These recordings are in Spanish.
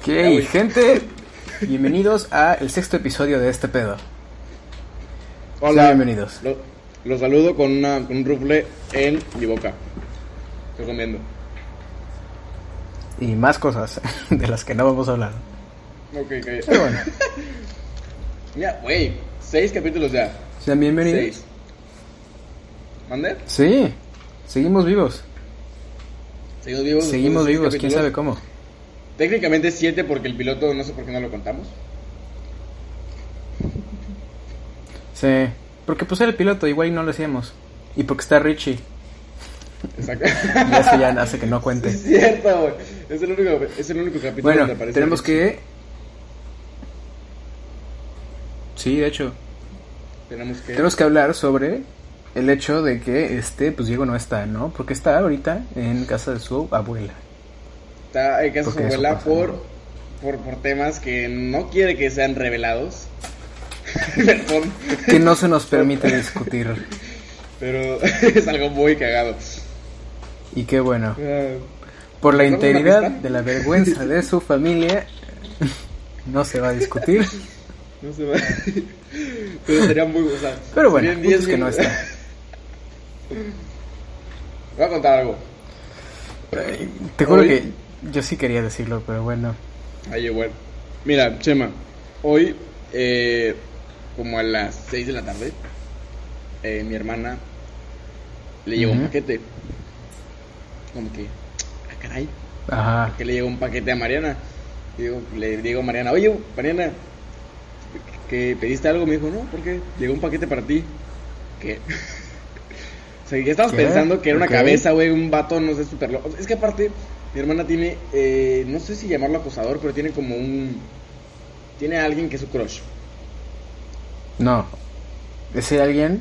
Ok, gente, bienvenidos a el sexto episodio de este pedo. Hola. Sean bienvenidos. Lo- Los saludo con, una, con un rufle en mi boca. Estoy comiendo. Y más cosas de las que no vamos a hablar. Ok, ok. Pero bueno, Mira, güey, seis capítulos ya. sean bienvenidos. Seis. ¿Mande? Sí, seguimos vivos. Seguimos vivos. Seguimos vivos, quién sabe cómo. Técnicamente siete porque el piloto no sé por qué no lo contamos. Sí, porque pues era el piloto, igual y no lo hacíamos. Y porque está Richie, Exacto. y eso ya hace que no cuente. es cierto, güey. Es el único, es el único capítulo Bueno, donde tenemos que... Sí, de hecho, Tenemos que. tenemos que hablar sobre el hecho de que este, pues Diego no está, ¿no? Porque está ahorita en casa de su abuela. Está en casa de su abuela por, por, por temas que no quiere que sean revelados. Perdón. Que no se nos permite discutir. Pero es algo muy cagado. Y qué bueno. Ah, Por la ¿Nos damos una integridad de la vergüenza de su familia, no se va a discutir. No se va. Pero sería muy. O sea, Pero bueno, punto es 10 que no está. Voy a contar algo. Te juro Hoy- que yo sí quería decirlo, pero bueno. Ay, bueno. Mira, Chema, hoy, eh, como a las 6 de la tarde, eh, mi hermana le llegó un paquete. Como que, ah, caray, Ajá. que le llegó un paquete a Mariana. Digo, le digo a Mariana, oye, Mariana, que pediste algo, me dijo, no, ¿por qué? Llegó un paquete para ti. ¿Qué? o sea, ya estabas ¿Qué? pensando que era una cabeza, güey, un vato, no sé, súper loco. Es que aparte, mi hermana tiene, eh, no sé si llamarlo acosador, pero tiene como un... Tiene a alguien que es su crush. No. Ese alguien,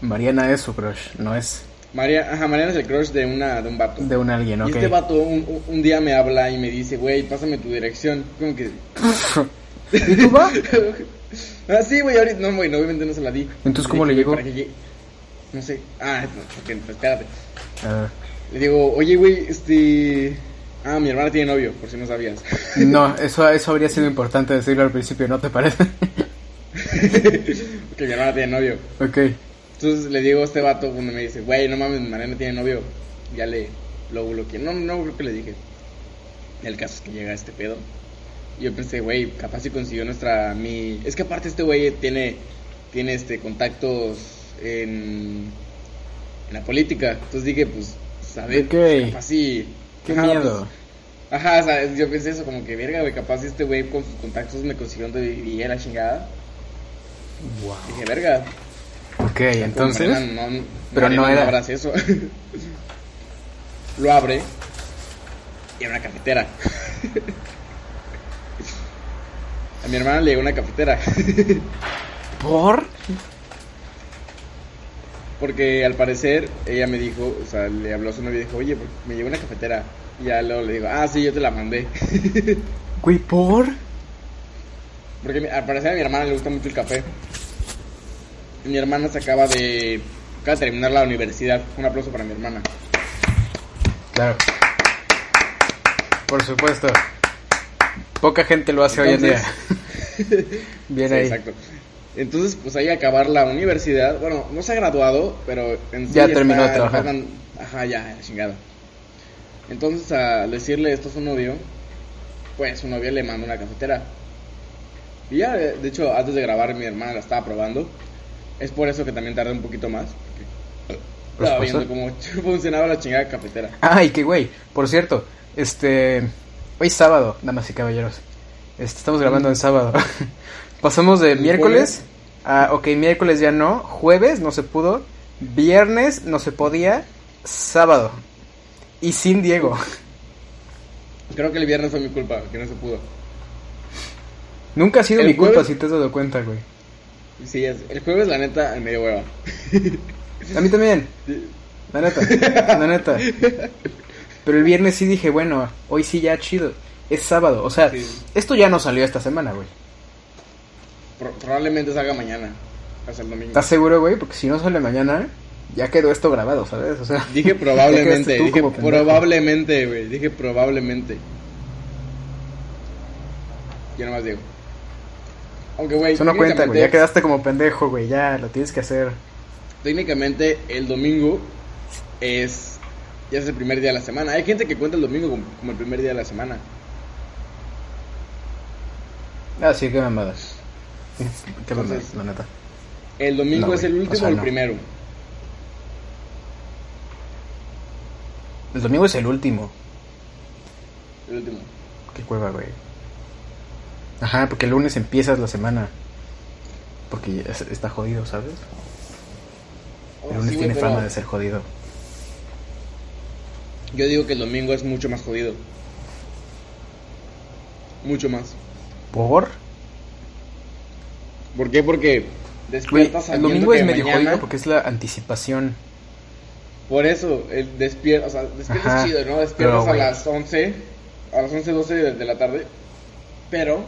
Mariana es su crush, no es María, ajá, Mariana es el crush de, una, de un vato. de un alguien, Y ok. este vato un, un- día me habla y me dice, güey, pásame tu dirección. Como que... ¿Y tú va? ah, sí, güey, ahorita... No, güey, no, obviamente no se la di. Entonces, ¿cómo le dije, llegó? para que llegue- No sé. Ah, no, pues, espérate. A ver. Le digo, oye, güey, este... Ah, mi hermana tiene novio, por si no sabías. No, eso, eso habría sido importante decirlo al principio, ¿no te parece? que mi hermana tiene novio. ok. Entonces le digo a este vato cuando me dice, güey, no mames, mi Mariana tiene novio. Ya le lo bloqueé. No, no creo que le dije. El caso es que llega este pedo. Yo pensé, güey, capaz si consiguió nuestra... mi Es que aparte este güey tiene, tiene este contactos en, en la política. Entonces dije, pues, ¿sabes? Ok. Capaz si... Qué Ajá, miedo. pues, Ajá, o sea, yo pensé eso, como que verga, güey, capaz este güey con sus contactos me consiguió donde vivía la chingada. Wow. Dije, verga. Ok, entonces. Mariana no, pero Mariana no era- abras eso. Lo abre y era una cafetera. A mi hermana le llegó una cafetera. ¿Por? Porque al parecer ella me dijo, o sea, le habló a su novio y dijo, oye, me llegó una cafetera. Y ya luego le digo, ah, sí, yo te la mandé. Güey, ¿por? Porque al parecer a mi hermana le gusta mucho el café. Y mi hermana se acaba de, acaba de terminar la universidad. Un aplauso para mi hermana. Claro. Por supuesto. Poca gente lo hace hoy en día. Bien Sí, ahí. Exacto. Entonces, pues ahí acabar la universidad. Bueno, no se ha graduado, pero en sí Ya terminó de trabajar. Ajá, ya, chingada. Entonces, al decirle esto a su novio, pues su novia le manda una cafetera. Y ya, de hecho, antes de grabar, mi hermana la estaba probando. Es por eso que también tardé un poquito más. Estaba viendo cómo funcionaba la chingada cafetera. Ay, qué güey. Por cierto, este. Hoy es sábado, damas y caballeros. Este, estamos grabando en sábado. Pasamos de ¿El miércoles a. Ok, miércoles ya no. Jueves no se pudo. Viernes no se podía. Sábado. Y sin Diego. Creo que el viernes fue mi culpa, que no se pudo. Nunca ha sido El mi culpa si te has dado cuenta, güey. Sí, es, el jueves, la neta, me dio hueva. A mí también. La neta, la neta. Pero el viernes sí dije, bueno, hoy sí ya chido. Es sábado, o sea, Sí. esto ya no salió esta semana, güey. Pro- probablemente salga mañana, hasta el domingo. ¿Estás seguro, güey? Porque si no sale mañana, ya quedó esto grabado, ¿sabes? O sea, Dije probablemente, dije probablemente, güey. Dije probablemente. Yo nomás digo. Aunque, güey. Eso no cuenta, güey. Ya quedaste como pendejo, güey. Ya lo tienes que hacer. Técnicamente, el domingo es. Ya es el primer día de la semana. Hay gente que cuenta el domingo como, como el primer día de la semana. Ah, sí, qué mamada. Qué Entonces- la neta. El domingo No, es el último o sea, o el no. primero. El domingo es el último. El último. Qué cueva, güey. Ajá, porque el lunes empiezas la semana. Porque está jodido, ¿sabes? Oh, El lunes sí, tiene pero fama de ser jodido. Yo digo que el domingo es mucho más jodido. Mucho más. ¿Por? ¿Por qué? Porque despiertas el sabiendo domingo es medio mañana- jodido porque es la anticipación. Por eso, el despierta, o sea, despiertas Ajá, chido, ¿no? Despiertas pero, a las 11, a las 11, 12 de, de la tarde, pero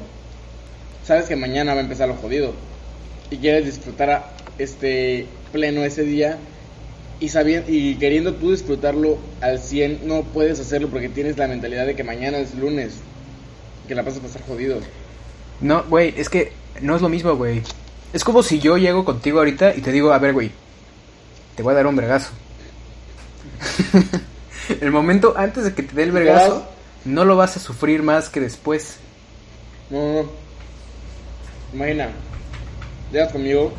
sabes que mañana va a empezar lo jodido y quieres disfrutar a- este pleno ese día y sabiendo, y queriendo tú disfrutarlo al 100, no puedes hacerlo porque tienes la mentalidad de que mañana es lunes, que la pasas a pasar jodido. No, güey, es que no es lo mismo, güey. Es como si yo llego contigo ahorita y te digo, a ver, güey, te voy a dar un vergazo. el momento antes de que te dé el ¿Y te vergazo, no lo vas a sufrir más que después. No, no, no. Imagina, llegas conmigo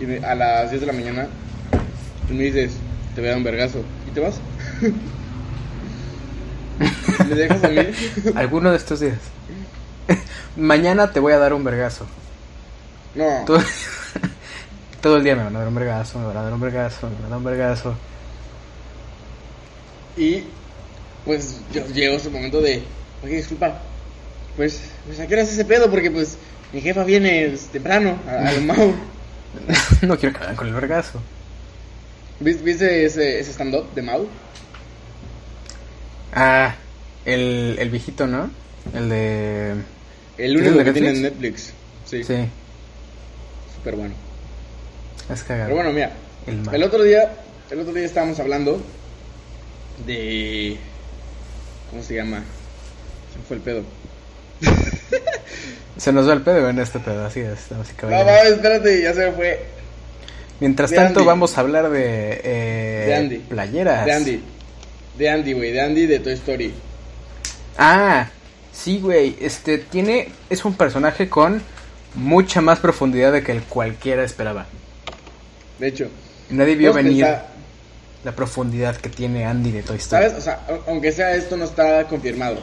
y me- a las 10 de la mañana y me dices, te voy a dar un vergazo. ¿Y te vas? ¿Me dejas a mí? Alguno de estos días. Mañana te voy a dar un vergazo. No. Todo, todo el día me van a dar un vergazo, me van a dar un vergazo, me van a dar un vergazo. Y pues yo llegó ese momento de, oye, disculpa, pues, pues ¿a qué hora es ese pedo? Porque pues mi jefa viene pues, temprano a- al Mau. no quiero que con el vergazo. ¿Vis- ¿Viste ese, ese stand-up de Mau? Ah, el, el viejito, ¿no? El de... El ¿Es único que tiene en Netflix? Sí, Sí, súper bueno. es cagado. Pero bueno, mira, El otro día, el otro día estábamos hablando de ¿cómo se llama? Se me fue el pedo. Se nos va el pedo en este pedo, así es, y No, mames, espérate, ya se me fue. Mientras de tanto Andy. vamos a hablar de, eh, De Andy. playeras. De Andy. De Andy, güey, de Andy de Toy Story. Ah, sí, güey, este tiene es un personaje con mucha más profundidad de que el cualquiera esperaba. De hecho, Nadie vio venir la profundidad que tiene Andy de Toy Story. ¿Sabes? O sea, aunque sea esto no está confirmado.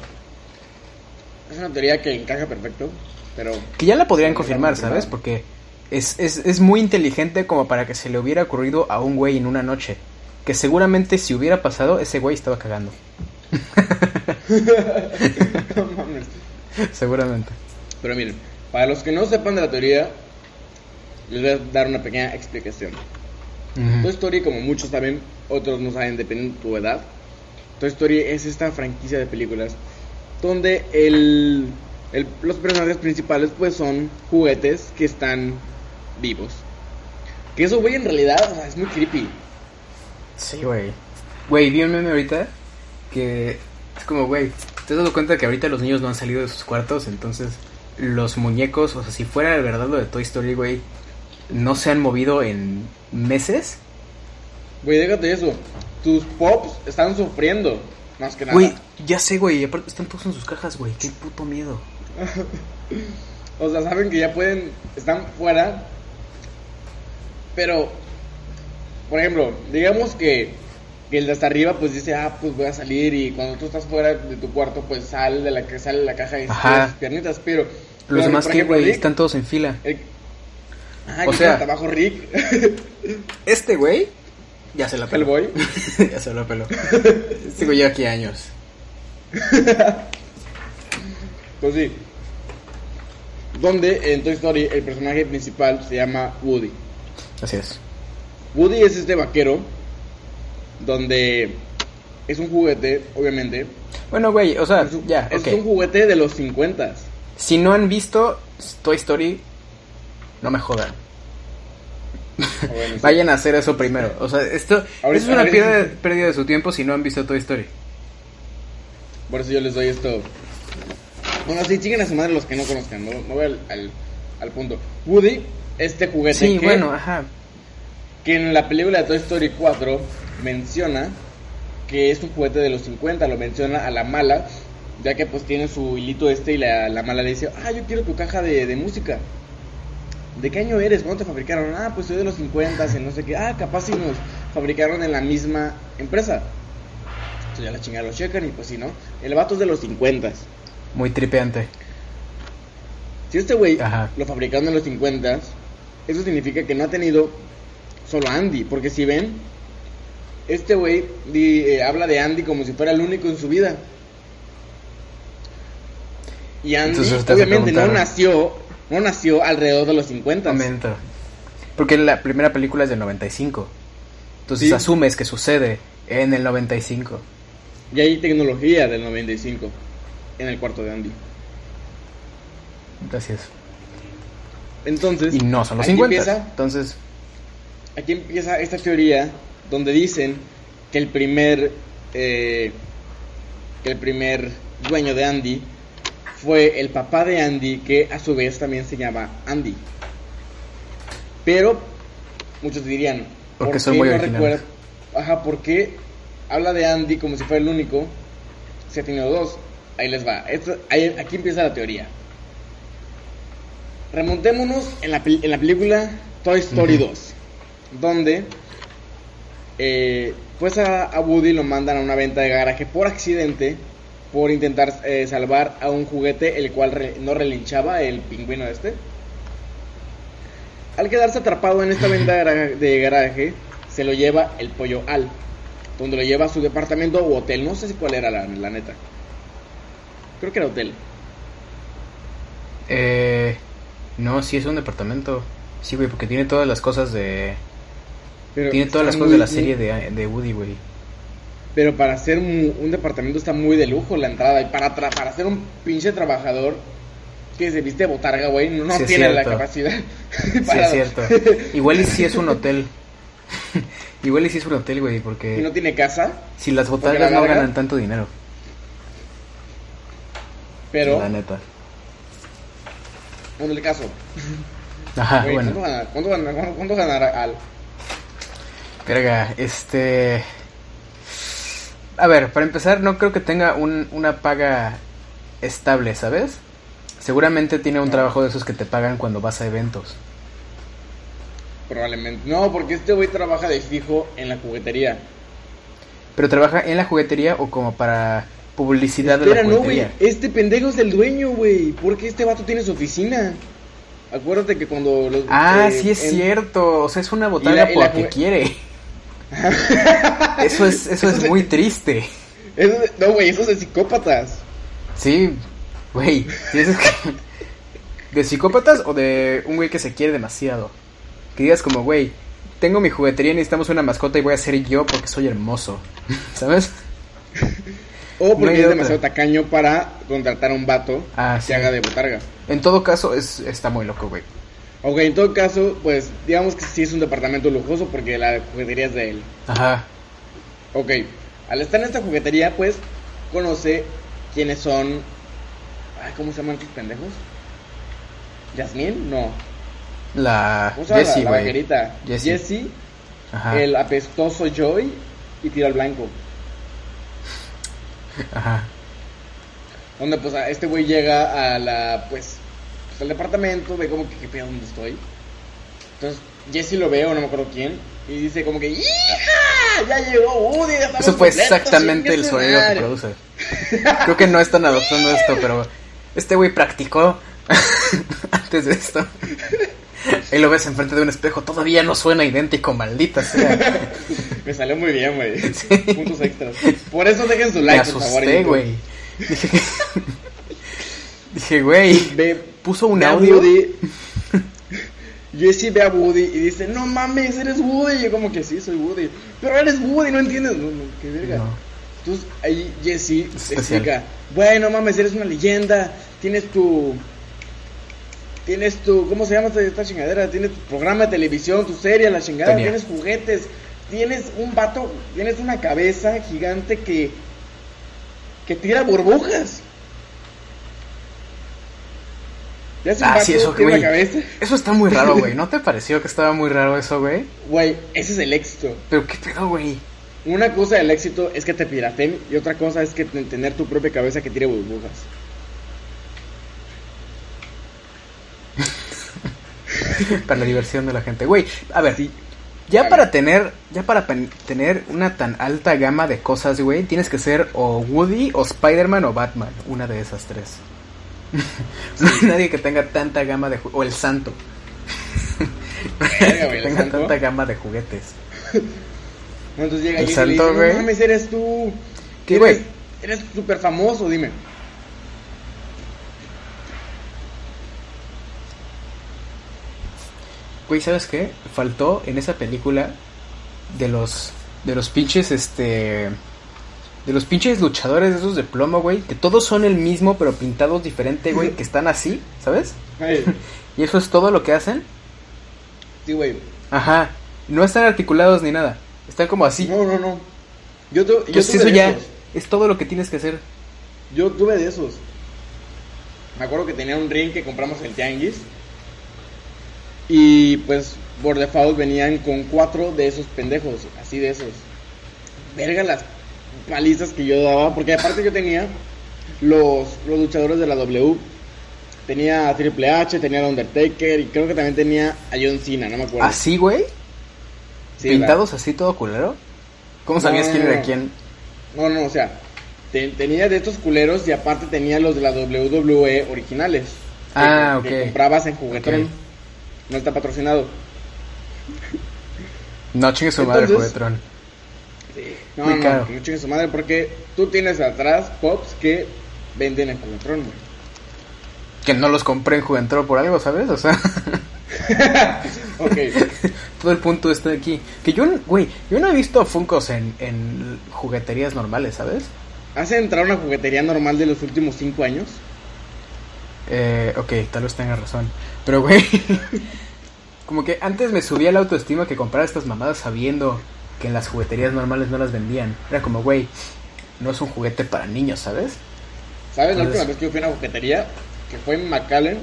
Es una teoría que encaja perfecto, pero Que ya la podrían confirmar. ¿sabes? Porque es, es, es muy inteligente como para que se le hubiera ocurrido a un güey en una noche. Que seguramente si hubiera pasado, ese güey estaba cagando. no mames. seguramente. Pero miren, para los que no sepan de la teoría, les voy a dar una pequeña explicación. Toy Story, como muchos saben, otros no saben, dependiendo de tu edad. Toy Story es esta franquicia de películas donde el, el- los personajes principales pues son juguetes que están vivos. Que eso, güey, en realidad o sea, es muy creepy. Sí, güey. Güey, vi un meme ahorita que es como, güey, ¿te has dado cuenta que ahorita los niños no han salido de sus cuartos? Entonces, los muñecos, o sea, si fuera de verdad lo de Toy Story, güey, no se han movido en meses. Güey, déjate eso. Tus pops están sufriendo, más que nada. Güey, ya sé, güey, aparte están todos en sus cajas, güey, qué puto miedo. O sea, saben que ya pueden, están fuera. Pero, por ejemplo, digamos que, que el de hasta arriba pues dice, ah, pues voy a salir y cuando tú estás fuera de tu cuarto pues sal de la, que sale de la caja y sus piernitas, pero... Los demás que, güey, están todos en fila. el- Ajá, O sea- está abajo Rick, Este güey ya se la el peló. boy. ya se la peló. Este güey lleva aquí años. pues sí. Donde en Toy Story el personaje principal se llama Woody. Así es. Woody es este vaquero donde es un juguete, obviamente. Bueno, güey, o sea, Es un, ya, es un juguete de los 50. Si no han visto Toy Story, no me jodan. Bueno, sí. Vayan a hacer eso primero. O sea, esto, Ahorita- es una pérdida, pérdida de su tiempo si no han visto Toy Story. Por eso yo les doy esto. Bueno, sí, siguen a su madre los que no conozcan. No, no voy al, al, al punto. Woody, este juguete Sí, que, bueno, ajá. Que en la película de Toy Story 4 menciona que es un juguete de los 50. Lo menciona a la mala, ya que pues tiene su hilito este y la, la mala le dice, ah, yo quiero tu caja de, de música. ¿De qué año eres? ¿Cuándo te fabricaron? Ah, pues soy de los 50, y no sé qué. Ah, capaz si nos fabricaron en la misma empresa. Entonces ya la chingada lo checan y pues sí, ¿no? El vato es de los 50. Muy tripeante. Si este güey lo fabricaron en los 50, eso significa que no ha tenido solo Andy. Porque si ven, este güey eh, habla de Andy como si fuera el único en su vida. Y Andy, Entonces obviamente, no nació, no nació alrededor de los 50. Momento. Porque la primera película es del 95. Entonces Sí. asumes que sucede en el 95. Y hay tecnología del 95 en el cuarto de Andy. Gracias. Entonces, Y no son los aquí 50. empieza- Entonces, aquí empieza esta teoría donde dicen que el primer eh, que el primer dueño de Andy fue el papá de Andy que a su vez también se llama Andy. Pero muchos dirían Porque ¿por qué muy no originales. recuerda- ajá habla de Andy como si fuera el único se ha tenido dos ahí les va. Esto- ahí- aquí empieza la teoría. Remontémonos en la, en la película Toy Story Ujú. 2 donde eh, pues a, a Woody lo mandan a una venta de garaje por accidente por intentar eh, salvar a un juguete el cual re- no relinchaba el pingüino este al quedarse atrapado en esta venta de garaje, de garaje, se lo lleva el pollo Al donde lo lleva a su departamento o hotel no sé si cuál era la, la neta creo que era hotel eh, no, sí es un departamento. Sí, güey, porque tiene todas las cosas de. Pero Tiene todas las cosas de la serie de, de Woody, güey. Pero para hacer un, un departamento está muy de lujo la entrada. Y para, tra- para ser un pinche trabajador que se viste botarga, güey, no, no Sí, es tiene la capacidad. Sí, es cierto. Igual y sí es un hotel. Igual y sí es un hotel, güey, y porque no tiene casa, si las botargas la no ganan tanto dinero. pero La neta. en el caso. Ajá, Güey, bueno. ¿cuánto, gana- cuánto gana- cuánto- cuánto ganará Al? Verga, este... A ver, para empezar, no creo que tenga un, una paga estable, ¿sabes? Seguramente tiene un No. trabajo de esos que te pagan cuando vas a eventos. Probablemente. No, porque este güey trabaja de fijo en la juguetería. Pero trabaja en la juguetería o como para publicidad de Espera, la no, güey. juguetería. Este pendejo es el dueño, güey. Porque este vato tiene su oficina. Acuérdate que cuando los. Ah, eh, sí es en- cierto. O sea, es una botarga la- la porque jugue- quiere. eso es, eso es muy triste. Eso no, güey, eso es de psicópatas. Sí, güey. ¿De psicópatas o de un güey que se quiere demasiado? Que digas como, güey, tengo mi juguetería, necesitamos una mascota y voy a ser yo porque soy hermoso. ¿Sabes? O No porque hay es otra. demasiado tacaño para contratar a un vato Ah, que sí. haga de botarga. En todo caso, es, está muy loco, güey. Ok, en todo caso, pues digamos que sí es un departamento lujoso porque la juguetería es de él. Ajá. Ok, al estar en esta juguetería, pues conoce quiénes son. Ay, ¿Cómo se llaman estos pendejos? ¿Yasmín? No. La ¿Cómo se llama? Jessie, la, la vaquerita. Jessie. Jessie, Ajá. el apestoso Joy y Tiro al Blanco. Ajá. Donde pues este güey llega a la, pues, al departamento, ve como que qué pedo dónde estoy. Entonces Jesse lo ve o no me acuerdo quién y dice como que ¡Hija! Ya llegó Woody, ya Eso fue exactamente el sonido que madre". produce. Creo que no están adoptando esto, pero este güey practicó antes de esto. Y lo ves enfrente de un espejo, todavía no suena idéntico, maldita sea. Me salió muy bien, güey. Puntos extras. Por eso dejen su Me like, por favor. asusté, YouTube. güey. Dije, dije, güey, puso un audio. Woody. Jesse ve a Woody y dice, no mames, eres Woody. Y yo como que sí, soy Woody. Pero eres Woody, no entiendes. No, no, qué verga. No. Entonces ahí Jesse explica, bueno mames, eres una leyenda, tienes tu... Tienes tu, ¿cómo se llama esta, esta chingadera? Tienes tu programa de televisión, tu serie, la chingada, Tenía. tienes juguetes, tienes un vato, tienes una cabeza gigante que, que tira burbujas. ¿Ya es un Ah, sí, eso, güey. Eso está muy raro, güey. ¿No te pareció que estaba muy raro eso, güey? Güey, ese es el éxito. Pero qué pedo, güey. Una cosa del éxito es que te piraten y otra cosa es que ten- tener tu propia cabeza que tire burbujas. Para la diversión de la gente. Güey, a ver, Sí. ya para tener, ya para tener una tan alta gama de cosas, güey, tienes que ser o Woody, o Spider-Man, o Batman. Una de esas tres. no hay nadie que tenga tanta gama de o el santo. Verga, güey, que el tenga santo. tanta gama de juguetes. No, Entonces llega El y le dice, santo, no güey. mames, eres tú. ¿Qué, güey? Eres súper famoso, dime. Güey, ¿sabes qué? Faltó en esa película de los de los pinches este de los pinches luchadores esos de plomo, güey, que todos son el mismo pero pintados diferente, güey, que están así, ¿sabes? Ay, Y eso es todo lo que hacen. sí, güey. Ajá. No están articulados ni nada. Están como así. No, no, no. Yo, tu- yo Entonces tuve eso de ya esos. es todo lo que tienes que hacer. Yo tuve de esos. Me acuerdo que tenía un ring que compramos en Tianguis. Y pues por default venían con cuatro de esos pendejos, así de esos. Verga las palizas que yo daba, porque aparte yo tenía los, los luchadores de la W. Tenía a Triple H, tenía a Undertaker y creo que también tenía a John Cena, no me acuerdo. Así, güey. Sí, pintados así todo culero. ¿Cómo sabías no, quién era quién? No, no, o sea, te- tenía de estos culeros y aparte tenía los de la WWE originales. que- Ah, que ok. comprabas en Juguetrón. Ok. No está patrocinado. No chingue su madre, Entonces- juguetrón. No, Muy no, caro. que no chingue su madre porque tú tienes atrás pops que venden en Juguetrón, güey. Que no los compré en Juventud por algo, ¿sabes? O sea, Ok. todo el punto está aquí. Que yo, güey, yo no he visto Funkos en, en jugueterías normales, ¿sabes? ¿Has entrado a una juguetería normal de los últimos cinco años? Eh, ok, tal vez tengas razón. Pero, güey, como que antes me subía la autoestima que comprar estas mamadas sabiendo que en las jugueterías normales no las vendían. Era como, güey, no es un juguete para niños, ¿sabes? ¿Sabes la última vez que yo fui a una juguetería? Que fue en McAllen.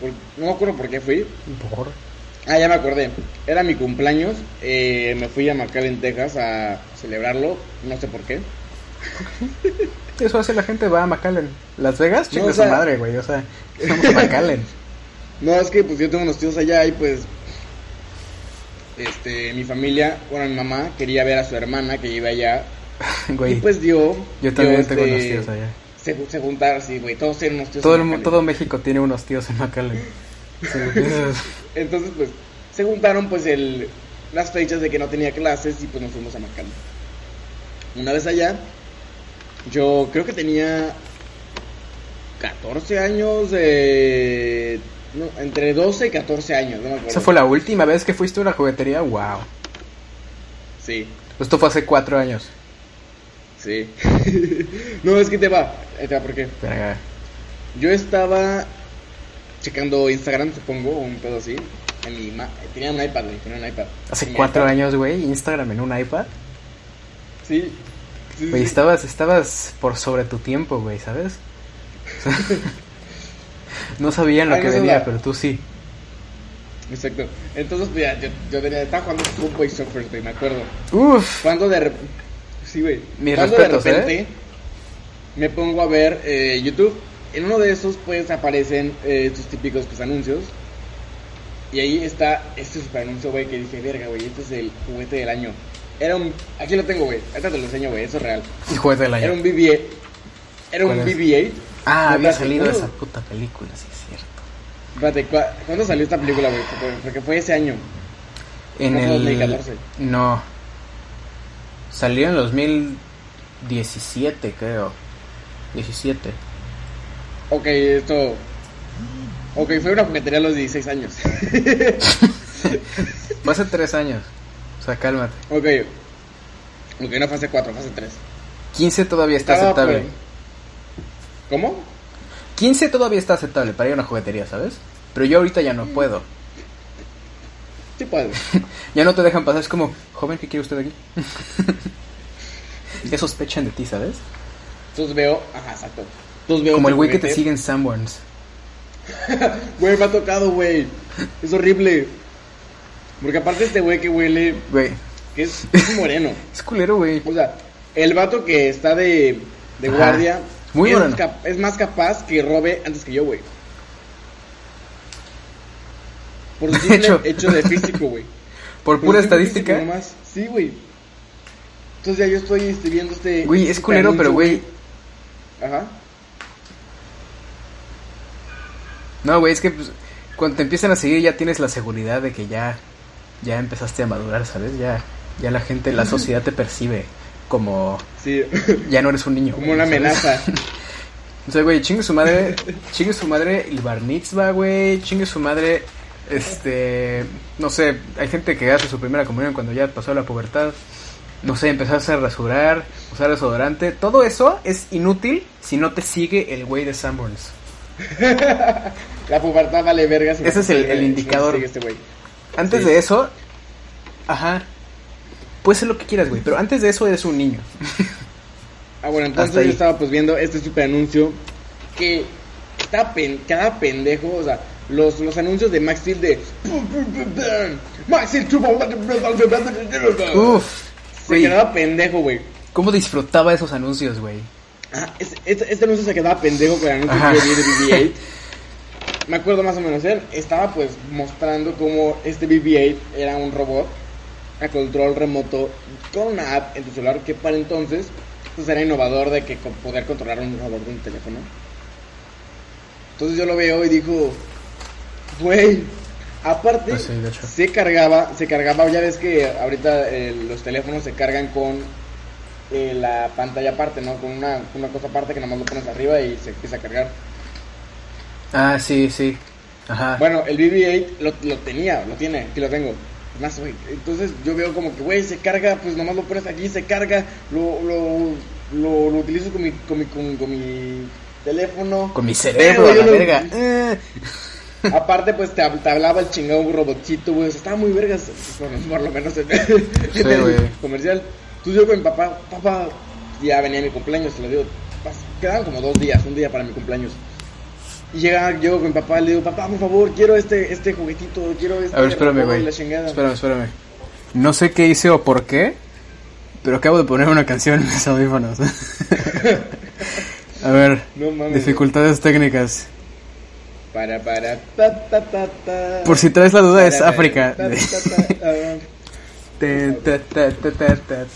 por- no me acuerdo por qué fui. Por... Ah, ya me acordé. Era mi cumpleaños. eh, me fui a McAllen, Texas a celebrarlo. No sé por qué. Eso hace la gente, va a McAllen. Las Vegas, No, chinga o su madre, güey. O sea, vamos a McAllen. No, es que pues yo tengo unos tíos allá y pues. Este, mi familia, bueno, mi mamá quería ver a su hermana que iba allá. Güey, Y pues dio. yo también dio, tengo este, unos tíos allá. Se, se juntaron, sí, güey. Todos tienen unos tíos. Todo, en el, todo México tiene unos tíos en McAllen. Entonces, pues, se juntaron pues el, las fechas de que no tenía clases y pues nos fuimos a McAllen. Una vez allá, yo creo que tenía 14 años, eh, no, entre 12 y 14 años, no me acuerdo. Esa fue la última vez que fuiste a una juguetería. Wow. Sí, Esto fue hace cuatro años. sí. no, es que te va, te va, ¿por qué? Verga. Yo estaba checando Instagram, supongo, o un pedo así. En mi ma- tenía un iPad, güey, tenía un iPad. Hace En mi cuatro iPad. años, güey, Instagram en un iPad. Sí. sí, Güey, sí. estabas, estabas por sobre tu tiempo, güey, ¿sabes? No sabían lo Ay, que no venía, pero tú sí. Exacto. Entonces, pues ya, yo, yo tenía, estaba jugando Subway Surfers, güey, me acuerdo. Uf. Cuando de repente. Sí, güey. Mis Cuando respetos, de repente ¿eh? me pongo a ver eh, YouTube. En uno de esos, pues aparecen eh, estos típicos pues, anuncios. Y ahí está este super anuncio, güey, que dije, verga, güey, este es el juguete del año. Era un. Aquí lo tengo, güey. Ahorita te lo enseño, güey, eso es real. El juguete del año. Era un BB-8. Era un ¿Cuál es? BB-8. Ah, había salido ¿cuándo- esa puta película, sí es cierto. Espérate, ¿cu- ¿cuándo salió esta película, güey? Porque- fue ese año. En ¿No fue el 2014? No. Salió en 2017, creo. 17. Ok, esto. Ok, fue una juguetería a los 16 años. Fue hace 3 años. O sea, cálmate. ok. Ok, no fase 4, fase 3. 15 todavía está Estaba, aceptable. pues, ¿Cómo? 15 todavía está aceptable para ir a una juguetería, ¿sabes? Pero yo ahorita ya no puedo. Sí, puedes. Ya no te dejan pasar, es como, joven, ¿qué quiere usted aquí? ya sospechan de ti, ¿sabes? Entonces veo. Ajá, exacto. Entonces veo. Como el güey que te sigue en Sanborns. Güey, me ha tocado, güey. Es horrible. Porque aparte este güey que huele, Güey, que es, es moreno. es culero, güey. O sea, el vato que está de, de guardia Muy es, cap- es más capaz que robe antes que yo, güey. Por De simple hecho. hecho. de físico, güey. Por Por pura estadística. nomás. Sí, güey. Entonces ya yo estoy este, viendo este... Güey, es culero, pero güey. Ajá. No, güey, es que pues, cuando te empiezan a seguir ya tienes la seguridad de que ya, ya empezaste a madurar, ¿sabes? Ya, ya la gente, la sociedad te percibe como Sí, ya no eres un niño. como güey, una ¿sabes? amenaza. O sea, güey, chingue su madre, chingue su madre el bar mitzvah, güey, chingue su madre, este, no sé, hay gente que hace su primera comunión cuando ya pasó la pubertad, no sé, empezarse a rasurar, usar desodorante, todo eso es inútil si no te sigue el güey de Sanborns. La pubertad vale vergas. si no Ese es el- el si no indicador. este güey. Antes Sí. de eso, ajá, puedes ser lo que quieras, güey, pero antes de eso eres un niño. Ah, bueno, entonces yo estaba pues viendo este super anuncio que está pen- cada pendejo, o sea, los, los anuncios de Max Steel de Max Steel Uf, se güey, quedaba pendejo, güey. cómo disfrutaba esos anuncios, güey. Ah, es- este, este anuncio se quedaba pendejo con el anuncio que de BB-8. Me acuerdo más o menos, él estaba pues mostrando cómo este BB-8 era un robot a control remoto con una app en tu celular que para entonces pues, era innovador de que poder controlar un robot de un teléfono. Entonces yo lo veo y digo, güey, aparte Pues sí, se cargaba, se cargaba, ya ves que ahorita eh, los teléfonos se cargan con eh, la pantalla aparte, ¿no? Con una, una cosa aparte que nada más lo pones arriba y se empieza a cargar. Ah, sí, sí, ajá. Bueno, el BB-8 lo, lo tenía, lo tiene, aquí lo tengo. Más, güey. Entonces yo veo como que, güey, se carga, pues nomás lo pones aquí, se carga, lo, lo, lo, lo utilizo con mi, con mi, con, con mi teléfono. Con mi cerebro, a Pero la lo- verga. Eh. Aparte, pues te, hab- te hablaba el chingado robotcito, güey. O sea, estaba muy vergas, por, por lo menos en, en el comercial. Entonces yo con mi papá, papá, ya venía mi cumpleaños, se lo digo, quedaban como dos días, un día para mi cumpleaños. Y llega, yo con mi papá, le digo, papá, por favor, quiero este, este juguetito, quiero este A ver, espérame, güey. Espérame, espérame. No sé qué hice o por qué, pero acabo de poner una canción en mis audífonos. A ver, No mames. dificultades técnicas. Para, para, ta, ta, ta, ta. Por si traes la duda, es Para, África. ta, ta,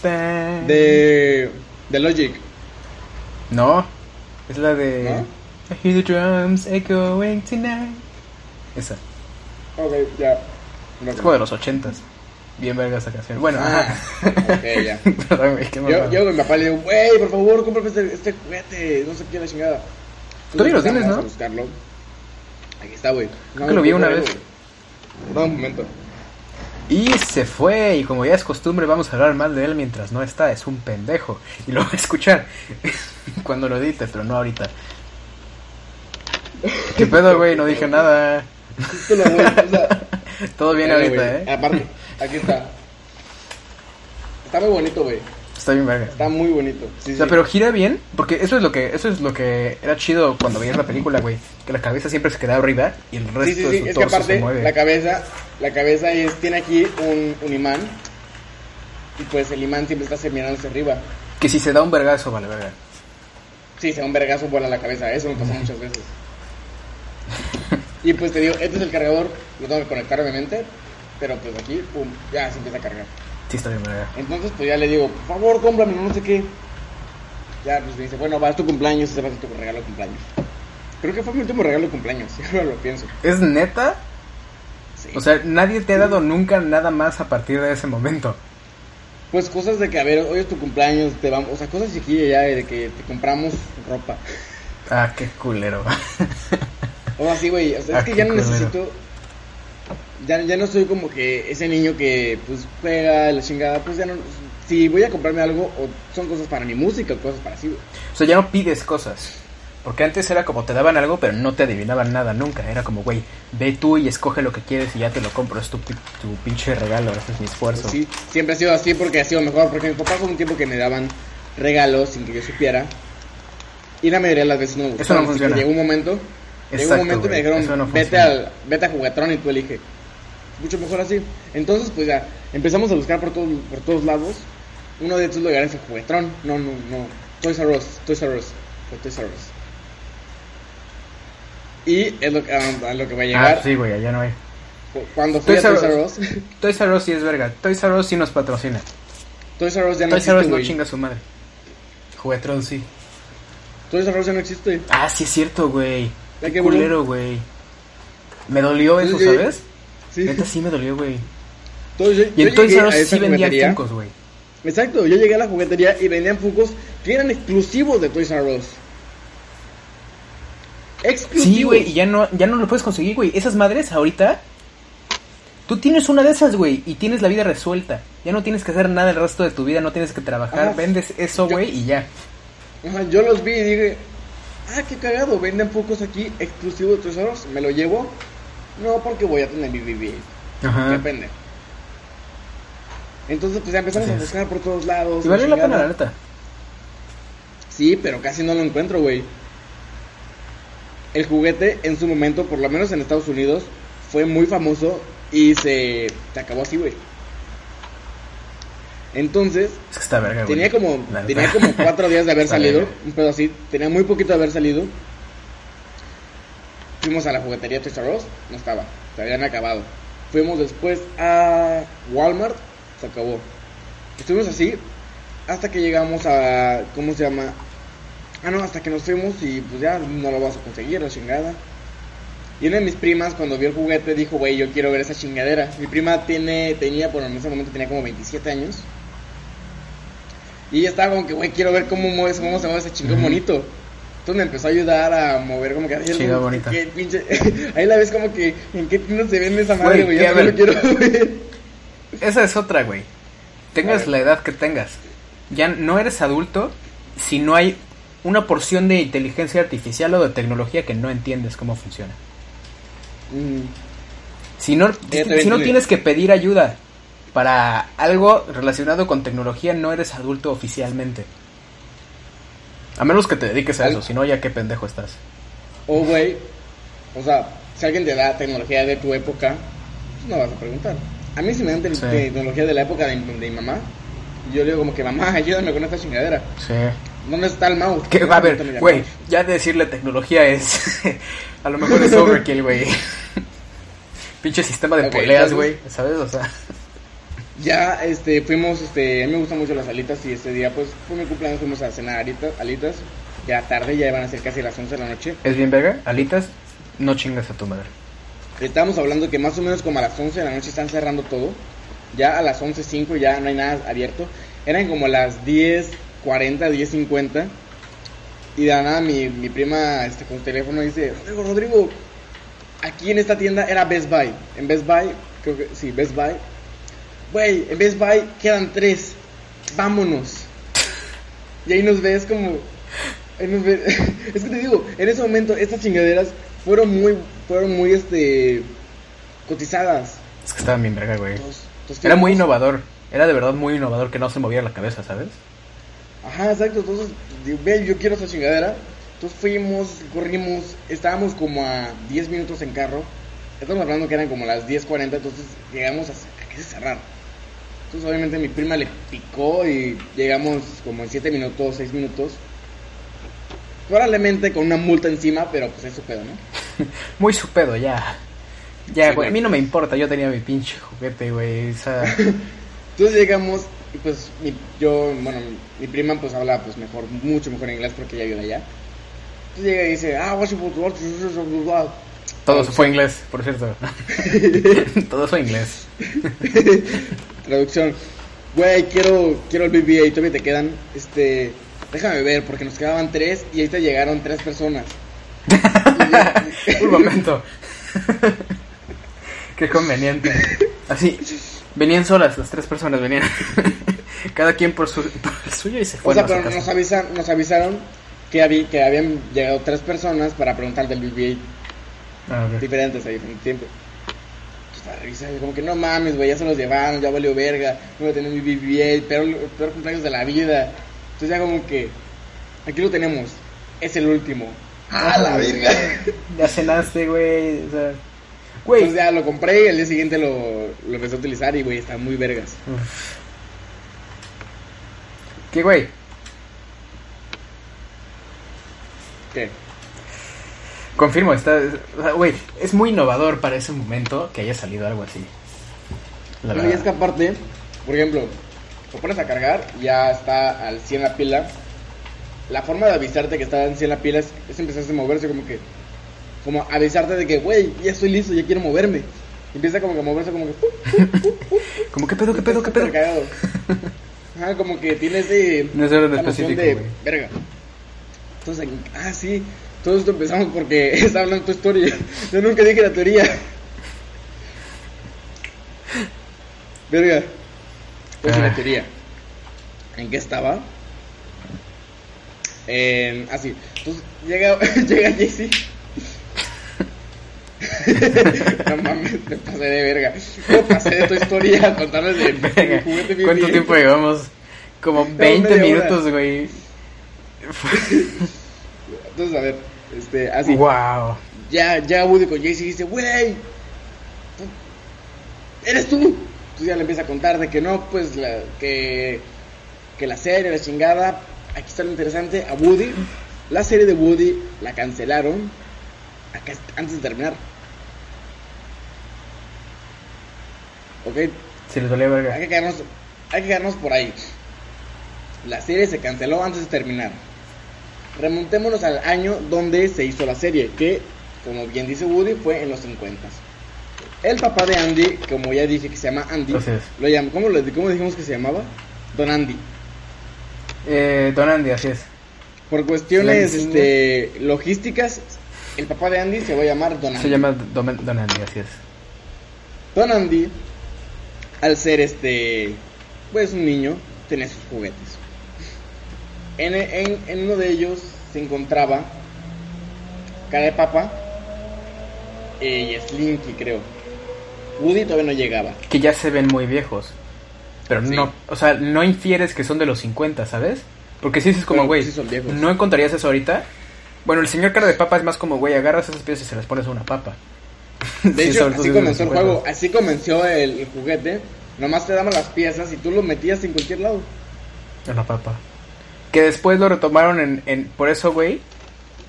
ta. De, de Logic. No, es la de... ¿No? I hear the drums echoing tonight. Esa. Ok, ya. Es como de los ochentas. Bien verga esa canción. Bueno, Ah, ajá. ok, ya. Perdón, güey, qué Yo, yo con mi papá le digo, güey, por favor, cómprame este, este juguete, no sé qué la chingada. Todavía lo tienes, ¿no? a buscarlo. Aquí está, güey. Creo que lo vi una vez. No, un momento. Y se fue, y como ya es costumbre, vamos a hablar mal de él mientras no está, es un pendejo. Y lo va a escuchar cuando lo edite, pero no ahorita. ¿Qué pedo, güey? No dije nada. O sea, Todo bien mira, ahorita, güey, ¿eh? Aparte, aquí está. Está muy bonito, güey. Está bien verga. Está muy bonito. Sí, O sea, sí. pero gira bien, porque eso es lo que eso es lo que era chido cuando veías la película, güey, que la cabeza siempre se queda arriba y el resto Sí, sí, de sí, su es que torso aparte se mueve. la cabeza, la cabeza es, tiene aquí un, un imán y pues el imán siempre está mirando hacia arriba. Que si se da un vergazo, vale, verga. Sí, se da un vergazo vuela la cabeza, eso me pasó muchas veces. Y pues te digo, este es el cargador, lo tengo que conectar obviamente, pero pues aquí, pum, ya se empieza a cargar. Sí, está bien verga. Entonces pues ya le digo, por favor, cómprame, no sé qué. Ya pues me dice, bueno, va, es tu cumpleaños, ese va a ser tu regalo de cumpleaños. Creo que fue mi último regalo de cumpleaños, ahora lo pienso. ¿Es neta? Sí. O sea, nadie te ha dado nunca nada más a partir de ese momento. Pues cosas de que, a ver, hoy es tu cumpleaños, te vamos, o sea, cosas chiquillas ya, de que te compramos, ropa. Ah, qué culero. O así, güey. O sea, Ah, es que qué ya no necesito. Ya, ya no soy como que ese niño que pues juega la chingada. Pues ya no. Si voy a comprarme algo, o son cosas para mi música o cosas para así, güey. O sea, ya no pides cosas. Porque antes era como te daban algo, pero no te adivinaban nada nunca. Era como, güey, ve tú y escoge lo que quieres y ya te lo compro. Es tu, tu pinche regalo, ese es mi esfuerzo. Sí, siempre ha sido así porque ha sido mejor. Porque mis papás un tiempo que me daban regalos sin que yo supiera. Y la mayoría de las veces no me Eso gustaban. no así que funciona. Llegó un momento. Exacto, un momento me dijeron, no vete, al, vete a Juguetrón y tú elige. Mucho mejor así. Entonces, pues ya, empezamos a buscar por, todo, por todos lados. Uno de estos lugares fue Juguetrón. No, no, no. Toys R Us. Toys R Us. Fue Toys R Us. Y es lo que, a, a lo que va a llegar. Ah, sí, güey, allá no hay. Cuando fui a Toys Toys R Us. Toys R Us sí es verga. Toys R Us sí nos patrocina. Toys R Us ya no Toys R Us existe, no chinga su madre. Juguetrón sí. Toys R Us ya no existe. Ah, sí es cierto, güey. Ya que culero, güey. Me dolió eso. ¿sabes? Sí. Neta sí me dolió, güey. Entonces, Y yo en Toys llegué R a Us esa sí vendían. Funkos, güey. Exacto, yo llegué a la juguetería y vendían Funkos que eran exclusivos de Toys R Us. Exclusivos. Sí, güey, y ya no, ya no lo puedes conseguir, güey. Esas madres ahorita. Tú tienes una de esas, güey, y tienes la vida resuelta. Ya no tienes que hacer nada el resto de tu vida, no tienes que trabajar, Ajá. vendes eso, güey, y ya. Ajá, yo los vi y dije, ah, qué cagado, venden Funkos aquí exclusivos de Us. ¿Me lo llevo? No, porque voy a tener mi BB-8. Ajá. Depende. Entonces, pues ya empezamos a buscar por todos lados. Y valió la pena, la neta. Sí, pero casi no lo encuentro, güey. El juguete en su momento, por lo menos en Estados Unidos, fue muy famoso y se, se acabó así, güey. Entonces, Es que está verga, güey. tenía como, La tenía como cuatro días de haber salido, pedo así, tenía muy poquito de haber salido. Fuimos a la juguetería Toys R Us, no estaba, se habían acabado. Fuimos después a Walmart, se acabó. Estuvimos así hasta que llegamos a, ¿cómo se llama? Ah, no, hasta que nos fuimos y pues ya no lo vas a conseguir, la chingada. Y una de mis primas, cuando vio el juguete, dijo, güey, yo quiero ver esa chingadera. Mi prima tiene, tenía, bueno, en ese momento tenía como 27 años. Y ella estaba como que, güey, quiero ver cómo, mueve, cómo se mueve ese chingón bonito. Entonces me empezó a ayudar a mover como que... no, bonito. qué pinche- Ahí la ves como que, ¿en qué tienda se vende esa madre, Güey, Yo también lo quiero ver. Esa es otra, güey. Tengas la edad que tengas. Ya no eres adulto si no hay una porción de inteligencia artificial o de tecnología que no entiendes cómo funciona. Mm, Si no, si no tienes que pedir ayuda para algo relacionado con tecnología, no eres adulto oficialmente. A menos que te dediques a eso, si no, ya qué pendejo estás. O, güey, o sea, si alguien te da tecnología de tu época, pues no vas a preguntar. A mí si me dan te- Sí. tecnología de la época de, de mi mamá, yo le digo como que, mamá, ayúdame con esta chingadera. Sí. ¿Dónde está el mouse? Que, No, a ver, güey, ya decirle tecnología es. a lo mejor es overkill, güey. Pinche sistema de Ok, poleas, entonces- güey, ¿sabes? O sea, Ya, este, fuimos, este, a mí me gustan mucho las alitas y ese día, pues, fue mi cumpleaños, fuimos a cenar alitas, alitas. Ya tarde, ya iban a ser casi las 11 de la noche. es bien verga. Alitas, no chingas a tu madre. Estábamos hablando que más o menos como a las 11 de la noche están cerrando todo. Ya a las 11.05 ya no hay nada abierto. Eran como las 10.40, 10.50. Y de la nada mi, mi prima este, con teléfono dice, Rodrigo, Rodrigo, aquí en esta tienda era Best Buy. En Best Buy, creo que sí, Best Buy. Güey, en Best Buy quedan tres. Vámonos. Y ahí nos ves como... ahí nos ves- es que te digo, en ese momento estas chingaderas fueron muy, fueron muy, este, cotizadas. Es que estaba bien verga, güey. Era muy innovador. Era de verdad muy innovador que no se moviera la cabeza, ¿sabes? Ajá, exacto. Entonces, ve, yo quiero esa chingadera. Entonces fuimos, corrimos, estábamos como a 10 minutos en carro. Estamos hablando que eran como las 10.40, entonces llegamos a, a que se cerrar. Entonces obviamente mi prima le picó y llegamos como en 7 minutos, 6 minutos. Probablemente con una multa encima, pero pues es su pedo, ¿no? Muy su pedo, ya. Ya, güey. A mí no me importa, yo tenía mi pinche juguete, güey. O sea, Entonces llegamos y pues mi, yo, bueno, mi, prima pues habla pues mejor, mucho mejor inglés porque ella vive allá. Entonces llega y dice, ah, your todo fue inglés, por cierto. todo fue inglés. Traducción. Güey, quiero, quiero el BB-8, todavía te quedan. Este. déjame ver, porque nos quedaban tres y ahorita llegaron tres personas. Un momento. Qué conveniente. Así, venían solas, las tres personas venían. Cada quien por su por el suyo y se O fueron sea, pero nos, avisan, nos avisaron que, habí- que habían llegado tres personas para preguntar del BB-8 Ah, ok. diferentes a diferente tiempo. Pues para revisar, como que no mames, güey, ya se los llevaron, ya valió verga, no voy a tener mi BB-8, peor, peor cumpleaños de la vida. Entonces ya como que, aquí lo tenemos, es el último. ¡Ah, la verga! Ya cenaste, güey. O sea, güey. Entonces ya lo compré y el día siguiente lo, lo empecé a utilizar y, güey, está muy vergas. Uf. ¿Qué, güey? ¿Qué? Confirmo, está. Güey, es muy innovador para ese momento que haya salido algo así. La Bueno, y es que aparte, por ejemplo, lo pones a cargar, ya está al 100 la pila. La forma de avisarte que está al 100 la pila es, es empezar a moverse como que, como avisarte de que, güey, ya estoy listo, ya quiero moverme. Y empieza como que a moverse como que, Como, ¿qué pedo, qué pedo, qué pedo? Ajá, como que tiene ese, No es orden específico, de, verga. Entonces, ah, sí, todo esto empezamos porque está hablando tu historia. Yo nunca dije la teoría. Verga. Pues Ah. la teoría. ¿En qué estaba? En, así. Entonces llega, llega Jesse. no mames, me pasé de verga. Me pasé de tu historia a contarles de juguete bien ¿Cuánto bien. tiempo llevamos? Como 20 media hora. minutos, güey. Entonces, a ver, este, así. Wow. Ya, ya Woody con Jesse dice, güey, eres tú. Entonces ya le empieza a contar de que no, pues, la, que, que la serie, la chingada, aquí está lo interesante, a Woody, la serie de Woody la cancelaron acá, antes de terminar. Ok, Se les dolía hay verga. que quedarnos, hay que quedarnos por ahí. La serie se canceló antes de terminar. Remontémonos al año donde se hizo la serie, que, como bien dice Woody, fue en los 50. El papá de Andy, como ya dije que se llama Andy, lo llam- ¿cómo, lo- cómo dijimos que se llamaba? Don Andy. Eh, Don Andy, así es. Por cuestiones este, logísticas, el papá de Andy se va a llamar Don Andy. Se llama Don, Don Andy, así es. Don Andy, al ser este, pues un niño, tenía sus juguetes. En, en- en uno de ellos se encontraba cara de papa eh, y Slinky, creo. Woody todavía no llegaba. Que ya se ven muy viejos. Pero Sí. no, o sea, no infieres que son de los 50, ¿sabes? Porque si dices como, güey, sí. ¿no encontrarías eso ahorita? Bueno, el señor cara de papa es más como, güey, agarras esas piezas y se las pones a una papa. De hecho, así es comenzó el 50. juego, así comenzó el, el juguete. Nomás te daban las piezas y tú lo metías en cualquier lado. A la papa. Que después lo retomaron en, en por eso, güey,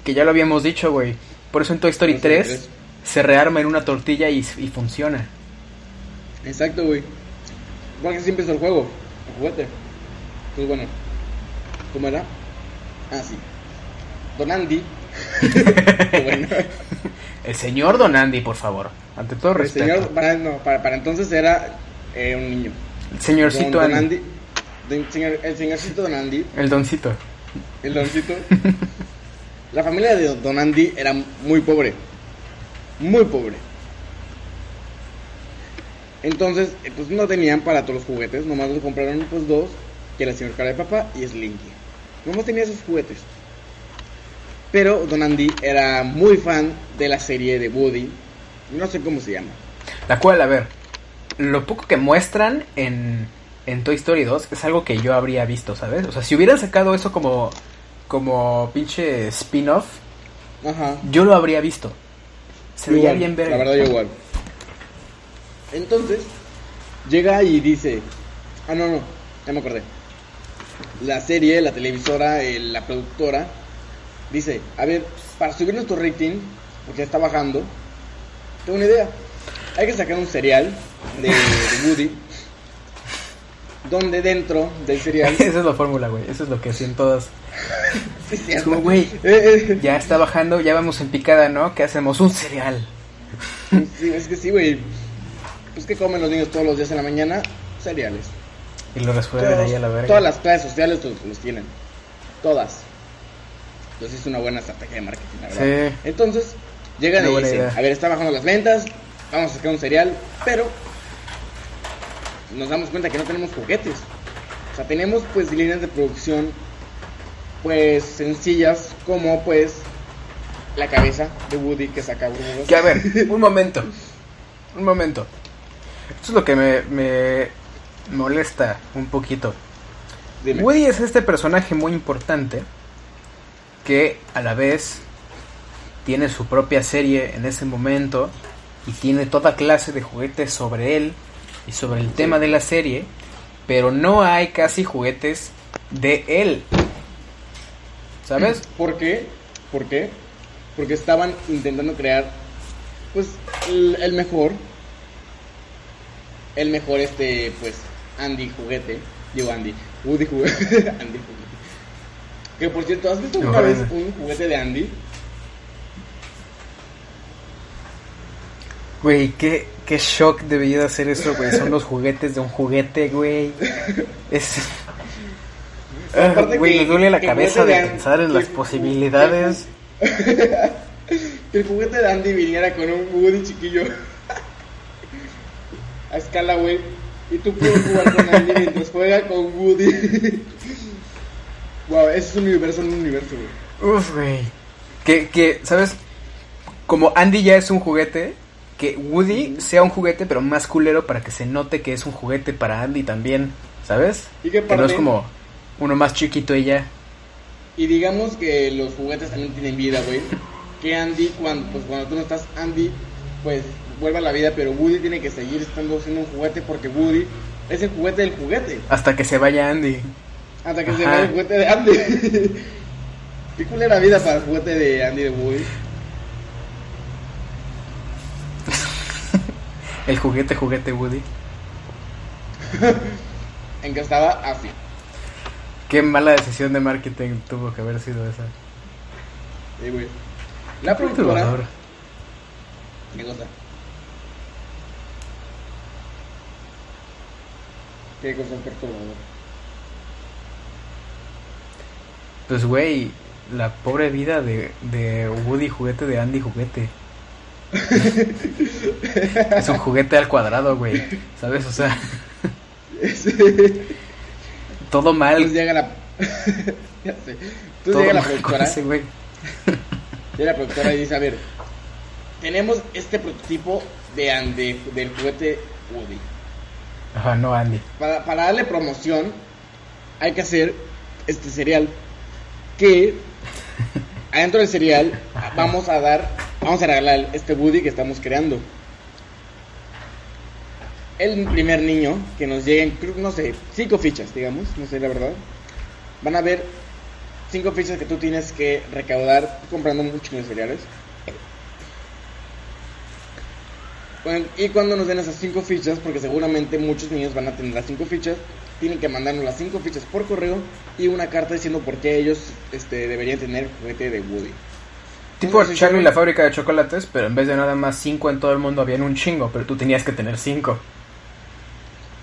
que ya lo habíamos dicho, güey. Por eso en Toy Story Toy Story 3 3. se rearma en una tortilla y, y funciona. Exacto, güey. Igual que así empezó el juego, el juguete. Pues bueno, ¿cómo era? Ah, sí. Don Andy. Bueno. El señor Don Andy, por favor. Ante todo El respeto. señor, para, no, para, para entonces era eh, un niño. El señorcito Don, Don Andy. Andy. Señor- el señorcito Don Andy, El doncito. el doncito. La familia de Don Andy era muy pobre. Muy pobre. Entonces, eh, pues no tenían para todos los juguetes, nomás le compraron pues dos, que era el señor cara de papá y Slinky. Nomás tenía esos juguetes. Pero Don Andy era muy fan de la serie de Woody, no sé cómo se llama. La cual, a ver, lo poco que muestran en, en Toy Story 2 es algo que yo habría visto, ¿sabes? O sea, si hubieran sacado eso como, como pinche spin-off, yo lo habría visto. Se veía bien verga. La verdad, yo igual. Entonces, llega y dice: Ah, no, no, ya me acordé. La serie, la televisora, eh, la productora, dice: A ver, para subir nuestro rating, porque ya está bajando, tengo una idea. Hay que sacar un cereal de, de Woody, donde dentro del cereal. Esa es la fórmula, güey. Eso es lo que hacen todas. Sí, Es como, güey, Eh, eh, ya está bajando, ya vamos en picada, ¿no? ¿Qué hacemos? Un cereal. sí, es que sí, güey. Pues que comen los niños todos los días en la mañana, cereales. Y lo resuelven ahí a la verga. Todas las clases sociales los, los tienen. todas. Entonces es una buena estrategia de marketing, la verdad. Sí. Entonces, llegan y dicen, idea. a ver, está bajando las ventas, vamos a sacar un cereal, pero nos damos cuenta que no tenemos juguetes. O sea, tenemos pues líneas de producción pues sencillas como pues la cabeza de Woody que saca burbujas. Que a ver, un momento. Un momento. Esto es lo que me, me molesta un poquito. Dime. Woody es este personaje muy importante que a la vez tiene su propia serie en ese momento y tiene toda clase de juguetes sobre él y sobre el tema de la serie, pero no hay casi juguetes de él. ¿Sabes? ¿Por qué? ¿Por qué? Porque estaban intentando crear, pues, el, el mejor, el mejor, este, pues, Andy juguete, digo Andy, Woody juguete, Andy juguete. Que por cierto, ¿has visto alguna vez un juguete de Andy? Güey, qué, qué shock debió de hacer eso, güey. Son los juguetes de un juguete, güey. Es... Ah, Aparte Güey, que- me duele la que cabeza de de- pensar en las posibilidades. Que el juguete de Andy viniera con un Woody chiquillo. A escala, güey. Y tú puedes jugar con Andy mientras juega con Woody. wow, ese es un universo en un universo, güey. Uf, güey. Que, que, ¿sabes? Como Andy ya es un juguete, que Woody sea un juguete, pero más culero para que se note que es un juguete para Andy también, ¿sabes? ¿Y Que no es como uno más chiquito y ya. Y digamos que los juguetes también tienen vida, güey. Que Andy, cuando, pues, cuando tú no estás, Andy, pues vuelve a la vida, pero Woody tiene que seguir estando siendo un juguete porque Woody es el juguete del juguete. Hasta que se vaya Andy. Hasta que se vaya el juguete de Andy. Qué culera vida para el juguete de Andy de Woody. El juguete, juguete Woody. En que estaba así. Qué mala decisión de marketing tuvo que haber sido esa. Sí, güey. La productora. ¿Qué cosa? ¿Qué cosa es perturbador? Pues, güey, la pobre vida de, de Woody juguete de Andy juguete. es un juguete al cuadrado, güey. ¿Sabes? O sea, todo mal. Entonces llega la. ya sé. Entonces todo llega la productora. ese güey. Llega la productora y dice: A ver, tenemos este prototipo de Andy, del juguete Woody. Ajá, no Andy. Para, para darle promoción, hay que hacer este cereal. Que adentro del cereal vamos a dar, vamos a regalar este Woody que estamos creando. El primer niño que nos lleguen, no sé, cinco fichas, digamos, no sé la verdad. Van a ver cinco fichas que tú tienes que recaudar comprando muchos de cereales. Y cuando nos den esas cinco fichas, porque seguramente muchos niños van a tener las cinco fichas, tienen que mandarnos las cinco fichas por correo y una carta diciendo por qué ellos este, deberían tener juguete de Woody. Tipo Entonces, Charlie y hicieron- la fábrica de chocolates, pero en vez de nada más cinco en todo el mundo habían un chingo, pero tú tenías que tener cinco.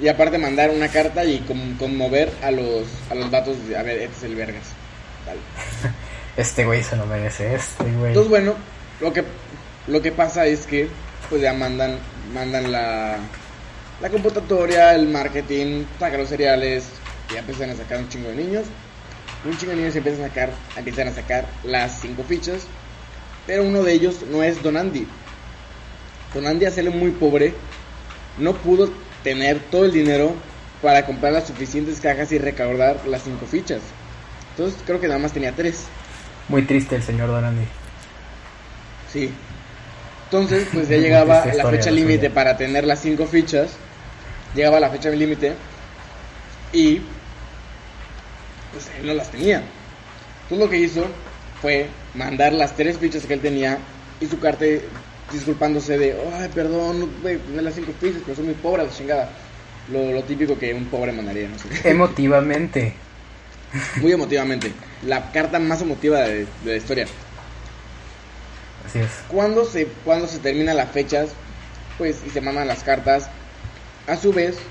Y aparte mandar una carta y con- conmover a los, a los datos de, a ver, este es el vergas. Este güey se lo merece, este güey. Entonces, bueno, lo que, lo que pasa es que pues ya mandan, mandan la, la computatoria, el marketing, sacan los cereales, y ya empiezan a sacar un chingo de niños. Un chingo de niños empiezan a sacar, empiezan a sacar las cinco fichas, pero uno de ellos no es Don Andy. Don Andy, a serle muy pobre, no pudo tener todo el dinero para comprar las suficientes cajas y recaudar las cinco fichas. Entonces creo que nada más tenía tres. Muy triste el señor Don Andy. Sí. Entonces, pues ya llegaba la fecha límite para tener las cinco fichas. Llegaba la fecha límite y pues él no las tenía. Entonces lo que hizo fue mandar las tres fichas que él tenía y su carta disculpándose de, ay, perdón, no pude tener las cinco fichas, pero soy muy pobre, la chingada. Lo, lo típico que un pobre mandaría, no sé. Emotivamente. Muy emotivamente. La carta más emotiva de, de la historia. Así es. cuando se cuando se terminan las fechas pues y se mandan las cartas a su vez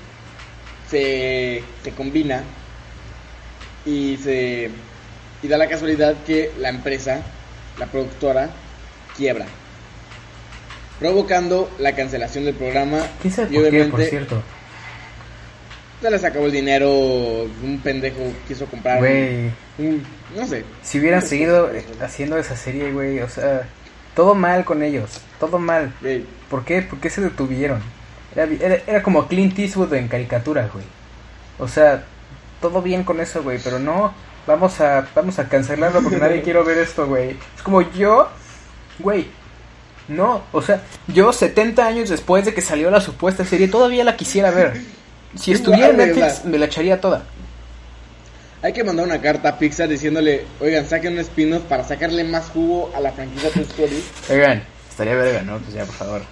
se, se combina y se Y da la casualidad que la empresa, la productora, quiebra. Provocando la cancelación del programa. ¿Quién sabe y qué, obviamente por cierto? se les acabó el dinero. Un pendejo quiso comprar. Güey, no sé. si hubieran Muchas seguido eh, haciendo esa serie, güey, o sea, todo mal con ellos, todo mal. ¿Por qué? ¿Por qué se detuvieron? Era, era, era como Clint Eastwood en caricatura, güey. O sea, todo bien con eso, güey, pero no, vamos a, vamos a cancelarlo porque nadie quiere ver esto, güey. Es como yo, güey, no, o sea, yo 70 años después de que salió la supuesta serie, todavía la quisiera ver. Si estuviera en Netflix, me la echaría toda. Hay que mandar una carta a Pixar diciéndole, oigan, saquen un spin-off para sacarle más jugo a la franquicia Toy Story. Oigan, estaría verga, ¿no? Pues ya, por favor.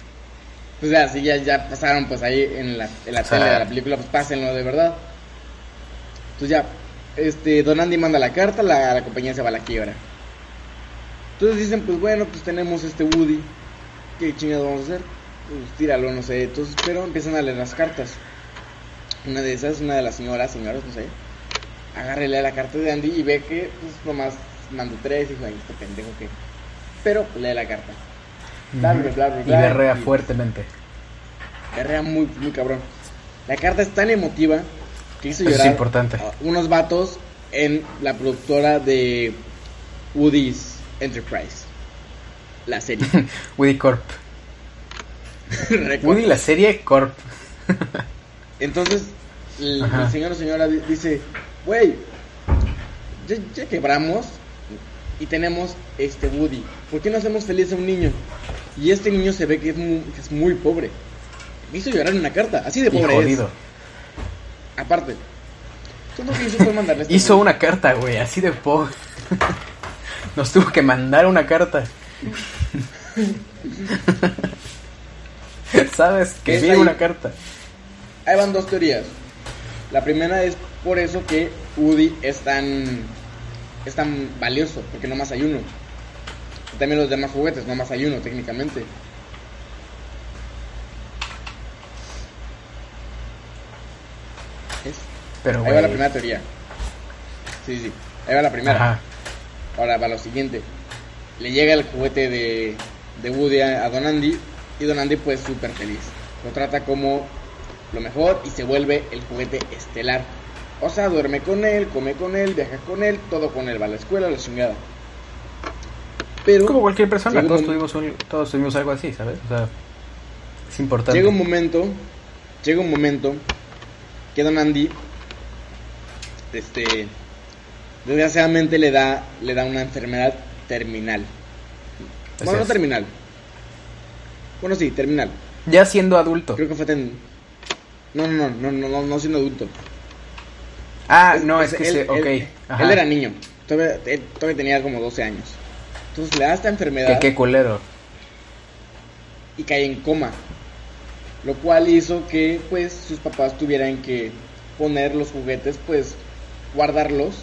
Pues ya, si ya, ya pasaron pues ahí en la, en la O sea- tele de la película, pues pásenlo de verdad. Entonces ya, este, Don Andy manda la carta, la, la compañía se va a la quiebra. Entonces dicen, pues bueno, pues tenemos este Woody, ¿qué chingados vamos a hacer? Pues tíralo, no sé. Entonces, pero empiezan a leer las cartas. Una de esas, una de las señoras, señoras, no sé, agarra y lee la carta de Andy y ve que pues nomás mandó tres y dijo, ay, este pendejo que... Pero pues, lee la carta. Bla, bla, bla, bla, Y berrea fuertemente. Berrea muy, muy cabrón. La carta es tan emotiva que hizo es llorar importante. a unos vatos en la productora de Woody's Enterprise. La serie. Woody Corp. Woody la serie Corp. Entonces, el, señor o señora di- dice, güey, ya, ya quebramos y tenemos este Woody. ¿Por qué no hacemos feliz a un niño? Y este niño se ve que es muy, que es muy pobre. Me hizo llorar en una carta, así de Y pobre es. Aparte. Todo lo que hizo fue mandarle este Hizo Woody. una carta, güey, así de pobre. Nos tuvo que mandar una carta. ¿Sabes? ¿Qué es Escribir ahí? una carta. Ahí van dos teorías. La primera es por eso que Woody es tan, es tan valioso, porque nomás hay uno. También los demás juguetes, nomás hay uno técnicamente. ¿Es? Pero, Ahí va la primera teoría. Sí, sí. Ahí va la primera. Ajá. Ahora va lo siguiente. Le llega el juguete de, de Woody a, Don Andy y Don Andy pues súper feliz. Lo trata como lo mejor y se vuelve el juguete estelar. O sea, duerme con él, come con él, viaja con él, todo con él, va a la escuela, la chingada. Pero Como cualquier persona, un todos tuvimos, un- todos tuvimos algo así, ¿sabes? O sea, es importante. llega un momento, llega un momento que Don Andy, este, desgraciadamente le da, le da una enfermedad terminal. Así Bueno, no es. terminal. Bueno, sí, terminal. Ya siendo adulto. Creo que fue ten... No, no, no, no, no, no, siendo adulto. Ah, no, es que él, se. Ok. Él, era niño. Todavía, él todavía tenía como 12 años. Entonces le da esta enfermedad Que qué culero. y cae en coma. Lo cual hizo que, pues, sus papás tuvieran que poner los juguetes, pues, guardarlos.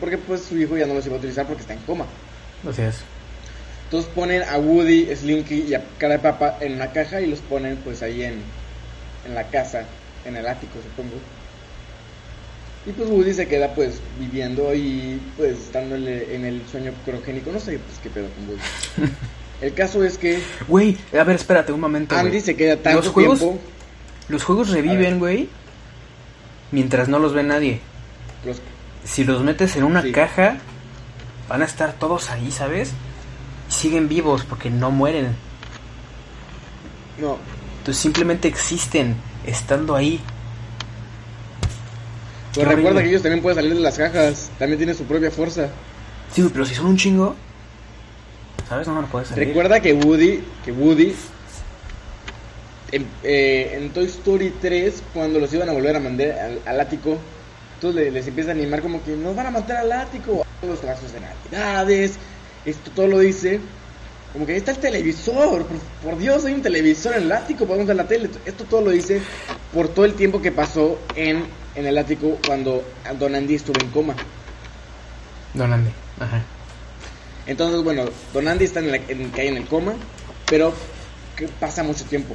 Porque, pues, su hijo ya no los iba a utilizar porque está en coma. Así es. Entonces ponen a Woody, Slinky y a Cara de Papa en una caja y los ponen, pues, ahí en, en la casa, en el ático, supongo. Y pues Woody se queda pues viviendo y pues estando en el, en el sueño crogénico. No sé pues qué pedo con Woody. El caso es que Güey, a ver, espérate un momento. Andy güey. se queda tanto Los juegos- tiempo. Los juegos reviven, güey. Mientras no los ve nadie. Los, Si los metes en una Sí. caja, van a estar todos ahí, ¿sabes? Y siguen vivos porque no mueren. no, Entonces simplemente existen estando ahí. pero recuerda horrible. que ellos también pueden salir de las cajas. También tienen su propia fuerza. Sí, pero si son un chingo, ¿sabes? No lo puedes salir. Recuerda que Woody, que Woody en, eh, en Toy Story 3, cuando los iban a volver a mandar al, al ático, entonces le- les empieza a animar como que nos van a mandar al ático, los lazos de navidades, esto todo lo dice. Como que ahí está el televisor, por, por Dios, hay un televisor en el ático, podemos ver la tele. Esto todo lo dice por todo el tiempo que pasó en, en el ático cuando Don Andy estuvo en coma. Don Andy. Ajá. Entonces, bueno, Don Andy está en la, en, cae en el coma, pero que pasa mucho tiempo.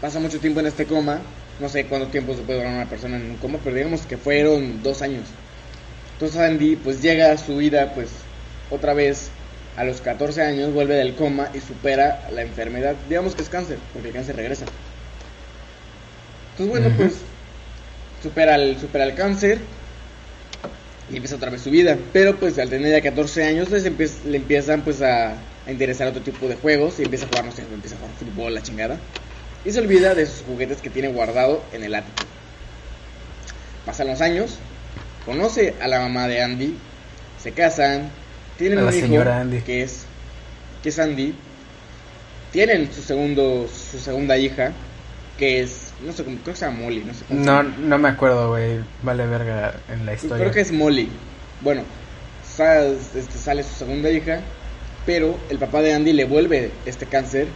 Pasa mucho tiempo en este coma. No sé cuánto tiempo se puede durar una persona en un coma, pero digamos que fueron dos años. Entonces Andy pues llega a su vida pues otra vez a los 14 años, vuelve del coma y supera la enfermedad. Digamos que es cáncer, porque el cáncer regresa. Entonces bueno, pues supera el, supera el cáncer y empieza otra vez su vida. Pero pues al tener ya 14 años les empie- le empiezan pues a, a interesar otro tipo de juegos y empieza a jugar, no sé, empieza a jugar fútbol, la chingada. Y se olvida de sus juguetes que tiene guardado en el ático. Pasan los años, conoce a la mamá de Andy, se casan, tienen A un hijo Andy. que es que es Andy. Tienen su segundo su segunda hija que es no sé cómo creo que se llama Molly, no sé cómo se No, llama. no me acuerdo, güey. Vale verga en la historia. Creo que es Molly. Bueno, este, sale su segunda hija, pero el papá de Andy le vuelve este cáncer,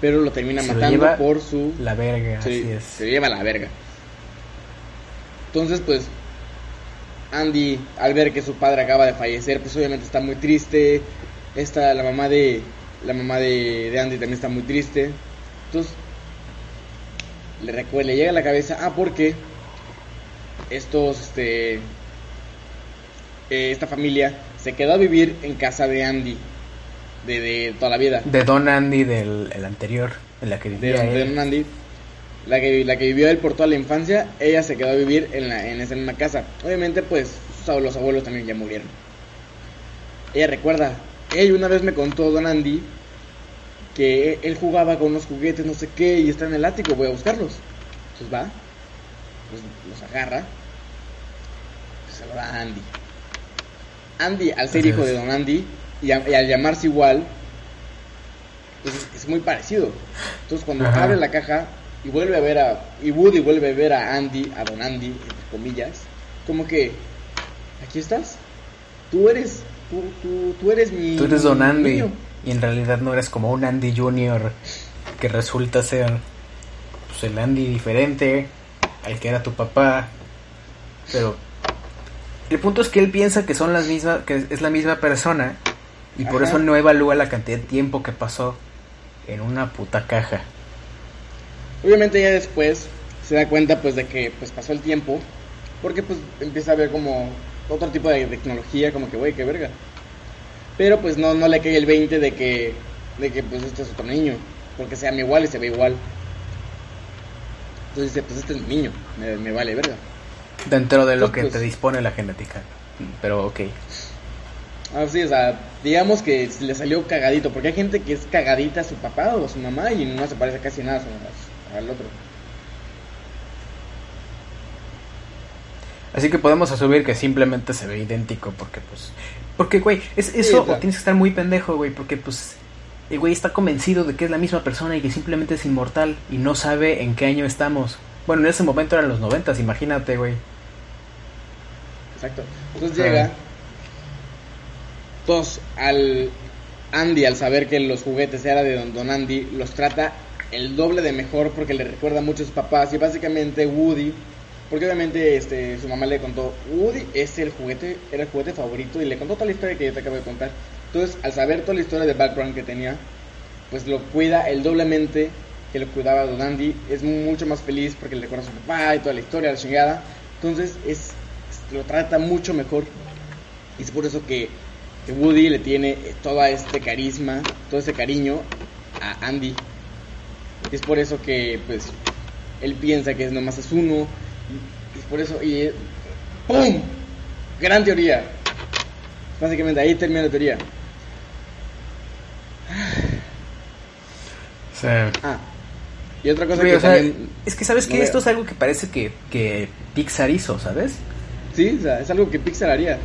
pero lo termina Se lo matando lleva por su La verga, Sí, así es. se lleva a la verga. Entonces, pues, Andy, al ver que su padre acaba de fallecer, pues obviamente está muy triste. Esta, la mamá de, la mamá de, de Andy también está muy triste. Entonces, le recuerda, le llega a la cabeza, ah, porque estos, este, eh, esta familia se quedó a vivir en casa de Andy, de, de toda la vida De Don Andy del el anterior, en la que de, vivía de él. Don Andy, la que, la que vivió él por toda la infancia, ella se quedó a vivir en, la, en esa misma casa. Obviamente, pues, los abuelos también ya murieron. Ella recuerda, ella una vez me contó Don Andy que él, jugaba con unos juguetes, no sé qué, y está en el ático, voy a buscarlos. Entonces va, los, los agarra, se lo da a Andy. Andy, al ser hijo de Don Andy, y, a- y al llamarse igual, pues es, es muy parecido. Entonces cuando Ajá. abre la caja y vuelve a ver a y Woody vuelve a ver a Andy, a Don Andy, entre comillas, como que aquí estás. Tú eres tú, tú, tú eres mi Tú eres Don Andy. niño". Y en realidad no eres como un Andy Junior que resulta ser pues, el Andy diferente al que era tu papá. Pero el punto es que él piensa que son las mismas, que es la misma persona y por eso no evalúa la cantidad de tiempo que pasó en una puta caja. Obviamente ya después se da cuenta pues de que pues pasó el tiempo porque pues empieza a ver como otro tipo de tecnología como que güey, qué verga. Pero pues no no le cae el 20 de que de que pues este es otro niño, porque se llama igual y se ve igual. Entonces dice, pues este es mi niño, me, me vale verga. Dentro de lo que Pues- te dispone la genética. Pero ok. Ah, sí, o sea, digamos que le salió cagadito, porque hay gente que es cagadita a su papá o a su mamá y no se parece casi nada a al otro. Así que podemos asumir que simplemente se ve idéntico porque pues... Porque, güey, es eso Sí, o claro. tienes que estar muy pendejo, güey, porque pues... El güey está convencido de que es la misma persona y que simplemente es inmortal y no sabe en qué año estamos. Bueno, en ese momento eran los noventas, imagínate, güey. Exacto. Entonces llega. Al Andy, al saber que los juguetes eran de Don, Don Andy, los trata el doble de mejor porque le recuerda mucho a sus papás. Y básicamente Woody, porque obviamente este, su mamá le contó, Woody es el juguete, era el juguete favorito y le contó toda la historia que yo te acabo de contar. Entonces, al saber toda la historia de background que tenía, pues lo cuida el doblemente que lo cuidaba Don Andy. Es mucho más feliz porque le recuerda a su papá y toda la historia, la chingada. Entonces, es, lo trata mucho mejor. Y es por eso que Woody le tiene todo este carisma, todo ese cariño a Andy. Y es por eso que, pues, él piensa que es nomás es uno. Y es por eso, y eh, ¡pum! Gran teoría. Básicamente ahí termina la teoría. Sea, Ah, y otra cosa que o sea, también... es que sabes no que veo. esto es algo que parece que, que Pixar hizo, ¿sabes? Sí, o sea, es algo que Pixar haría.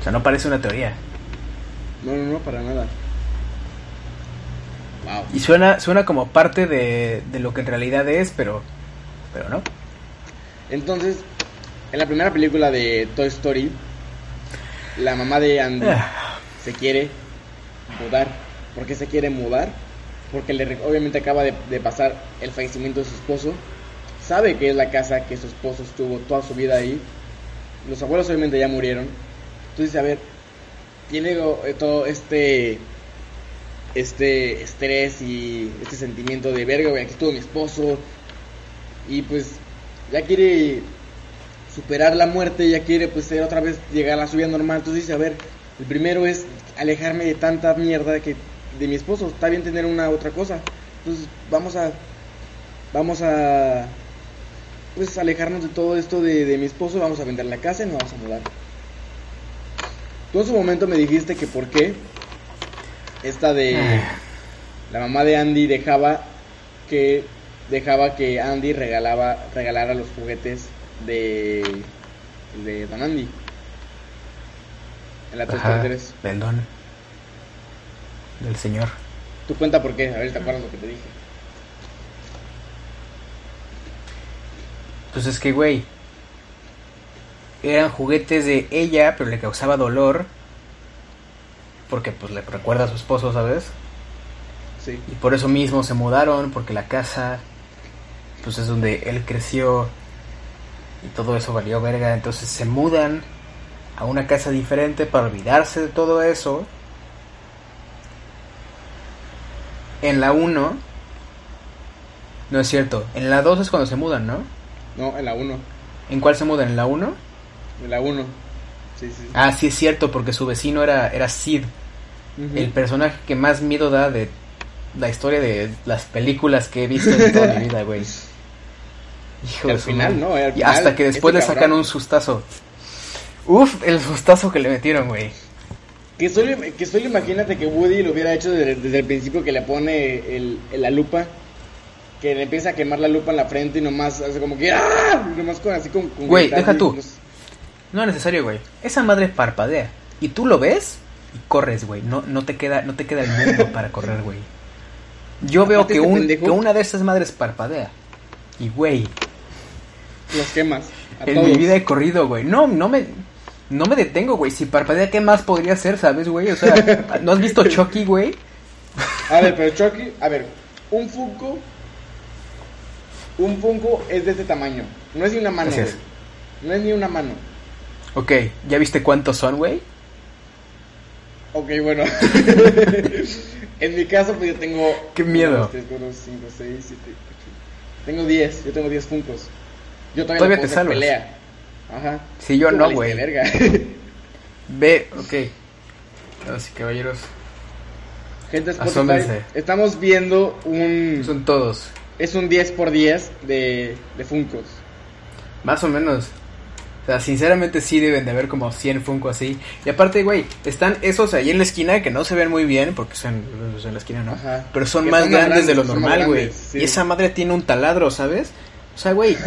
O sea, no parece una teoría. No, no, no, para nada. Wow. Y suena, suena como parte de, de lo que en realidad es, pero, pero no. Entonces, en la primera película de Toy Story, la mamá de Andy Ah, se quiere mudar. ¿Por qué se quiere mudar? Porque le, re- obviamente acaba de, de pasar el fallecimiento de su esposo. Sabe que es la casa que su esposo estuvo toda su vida ahí. Los abuelos obviamente ya murieron. Entonces, a ver, tiene eh, todo este este estrés y este sentimiento de verga, güey, aquí estuvo mi esposo. Y pues ya quiere superar la muerte, ella quiere pues ser otra vez llegar a la subida normal. Entonces dice, a ver, el primero es alejarme de tanta mierda que de mi esposo. Está bien tener una otra cosa. Entonces vamos a vamos a pues alejarnos de todo esto de, de mi esposo, vamos a vender la casa y nos vamos a mudar. Tú en su momento me dijiste que por qué esta de la mamá de Andy dejaba que dejaba que Andy regalaba regalara los juguetes de de Don Andy en la Ajá, Story 3. del don. Del señor. Tú cuenta por qué, a ver te acuerdas lo que te dije. Pues es que, güey. Eran juguetes de ella, pero le causaba dolor. Porque, pues, le recuerda a su esposo, ¿sabes? Sí. Y por eso mismo se mudaron, porque la casa, pues, es donde él creció. Y todo eso valió verga. Entonces se mudan a una casa diferente para olvidarse de todo eso. En la 1. No es cierto. En la 2 es cuando se mudan, ¿no? No, en la 1. ¿En cuál se mudan? ¿En la 1? La 1. Sí, sí. Ah, sí es cierto, porque su vecino era, era Sid, el personaje que más miedo da de la historia de las películas que he visto en toda mi vida, güey. Hijo de al su final, madre. ¿no? Al Y final, hasta que después ese le sacan un sustazo. Uf, el sustazo que le metieron, güey. Que solo, que solo imagínate que Woody lo hubiera hecho desde, desde el principio que le pone el, el- la lupa. Que le empieza a quemar la lupa en la frente y nomás hace como que ¡ah! Y nomás con así con, Güey, deja tú. No es necesario, güey. Esa madre parpadea. Y tú lo ves y corres, güey. No, no, te queda, no te queda el mundo para correr, güey. Yo veo que, este un, que una de esas madres parpadea. Y, güey, los quemas. En todos. mi vida he corrido, güey. No, no me, no me detengo, güey. Si parpadea, ¿qué más podría ser, sabes, güey? O sea, ¿no has visto Chucky, güey? A ver, pero Chucky, a ver, un Funko. Un Funko es de este tamaño. No es ni una mano, güey. No es ni una mano. Ok, ¿ya viste cuántos son, güey? Ok, bueno. en mi caso, pues yo tengo. Qué miedo. 1, 2, 3, 4, 5, 6, 7, 8. Tengo 10. Yo tengo 10 Funkos. Yo todavía, Todavía no te puedo hacer salvas. pelea. Ajá. Sí, yo no, güey. Ve, ok. Y caballeros, Gente, Spotify, estamos viendo un. son todos. Es un 10 por 10 de, de Funkos. Más o menos. O sea, sinceramente sí deben de haber como 100 Funko así. Y aparte, güey, están esos ahí en la esquina que no se ven muy bien porque son en la esquina, ¿no? Ajá. Pero son Que más son grandes de lo normal, güey. sí. Y esa madre tiene un taladro, ¿sabes? O sea, güey,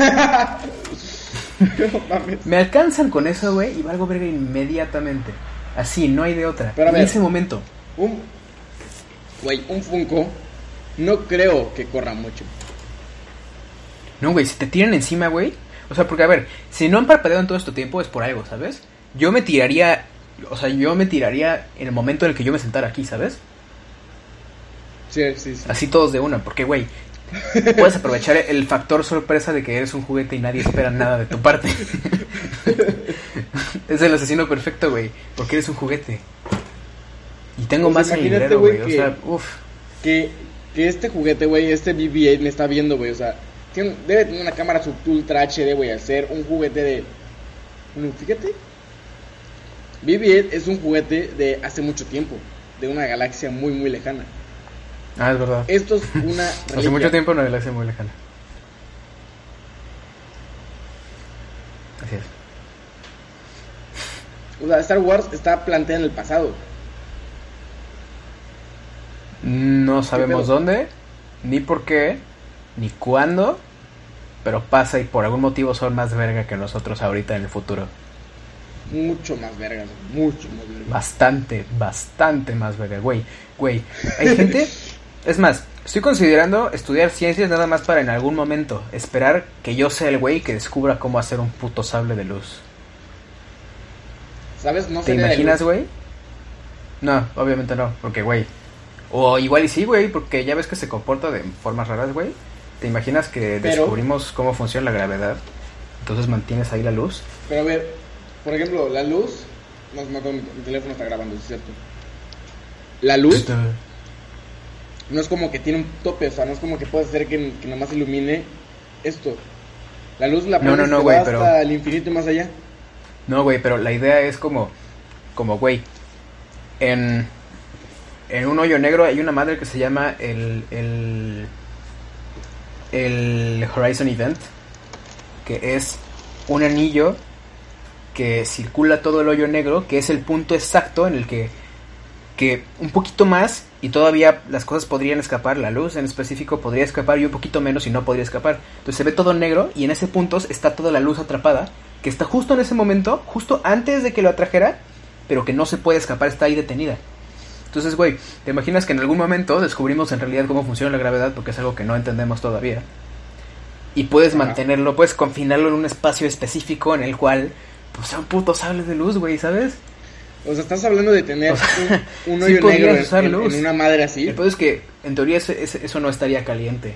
no mames. Me alcanzan con eso, güey, y valgo verga inmediatamente. Así, no hay de otra. Pero a en ese momento. Un. Güey, un Funko. No creo que corra mucho. No, güey, si te tiran encima, güey. O sea, porque a ver, si no han parpadeado en todo este tiempo es por algo, ¿sabes? Yo me tiraría. O sea, yo me tiraría en el momento en el que yo me sentara aquí, ¿sabes? Sí, sí, sí. Así todos de una, porque, güey, puedes aprovechar el factor sorpresa de que eres un juguete y nadie espera nada de tu parte. es el asesino perfecto, güey, porque eres un juguete. Y tengo Pues más en el librero, güey. O sea, uff. Que, que este juguete, güey, este BB-8 me está viendo, güey. O sea, tiene- debe tener una cámara sub ultra HD, güey. Hacer un juguete de. Fíjate. BB-8 es un juguete de hace mucho tiempo. De una galaxia muy, muy lejana. Ah, es verdad. Esto es una. Hace mucho tiempo una galaxia muy lejana. Así es. O sea, Star Wars está planteada en el pasado. No sabemos dónde, ni por qué, ni cuándo, pero pasa y por algún motivo son más verga que nosotros ahorita en el futuro. Mucho más vergas, mucho más vergas. Bastante, bastante más verga, güey. Güey, hay gente... Es más, estoy considerando estudiar ciencias nada más para en algún momento esperar que yo sea el güey que descubra cómo hacer un puto sable de luz. ¿Sabes? No ¿Te imaginas, güey? No, obviamente no, porque, güey. O igual y sí, güey, porque ya ves que se comporta de formas raras, güey. ¿Te imaginas que Pero- descubrimos cómo funciona la gravedad? Entonces mantienes ahí la luz. Pero a ver, por ejemplo, la luz. No, no, mi, mi teléfono está grabando, es cierto. La luz no es como que tiene un tope, o sea, no es como que puedes hacer que, que nomás ilumine esto. La luz la No, no, pones no, que güey, va pero- hasta el infinito y más allá. No, güey, pero la idea es como, como, güey, en, en un hoyo negro hay una madre que se llama el, el, el Horizon Event, que es un anillo que circula todo el hoyo negro, que es el punto exacto en el que, que un poquito más y todavía las cosas podrían escapar, la luz en específico podría escapar y un poquito menos y no podría escapar. Entonces se ve todo negro y en ese punto está toda la luz atrapada, que está justo en ese momento, justo antes de que lo atrajera, pero que no se puede escapar, está ahí detenida. Entonces, güey, ¿te imaginas que en algún momento descubrimos en realidad cómo funciona la gravedad? Porque es algo que no entendemos todavía. Y puedes Ajá. mantenerlo, puedes confinarlo en un espacio específico en el cual, pues, sea un puto sable de luz, güey, ¿sabes? O sea, estás hablando de tener O sea, un, un hoyo negro en- usar en, luz. en una madre así. El es que, en teoría, eso no estaría caliente.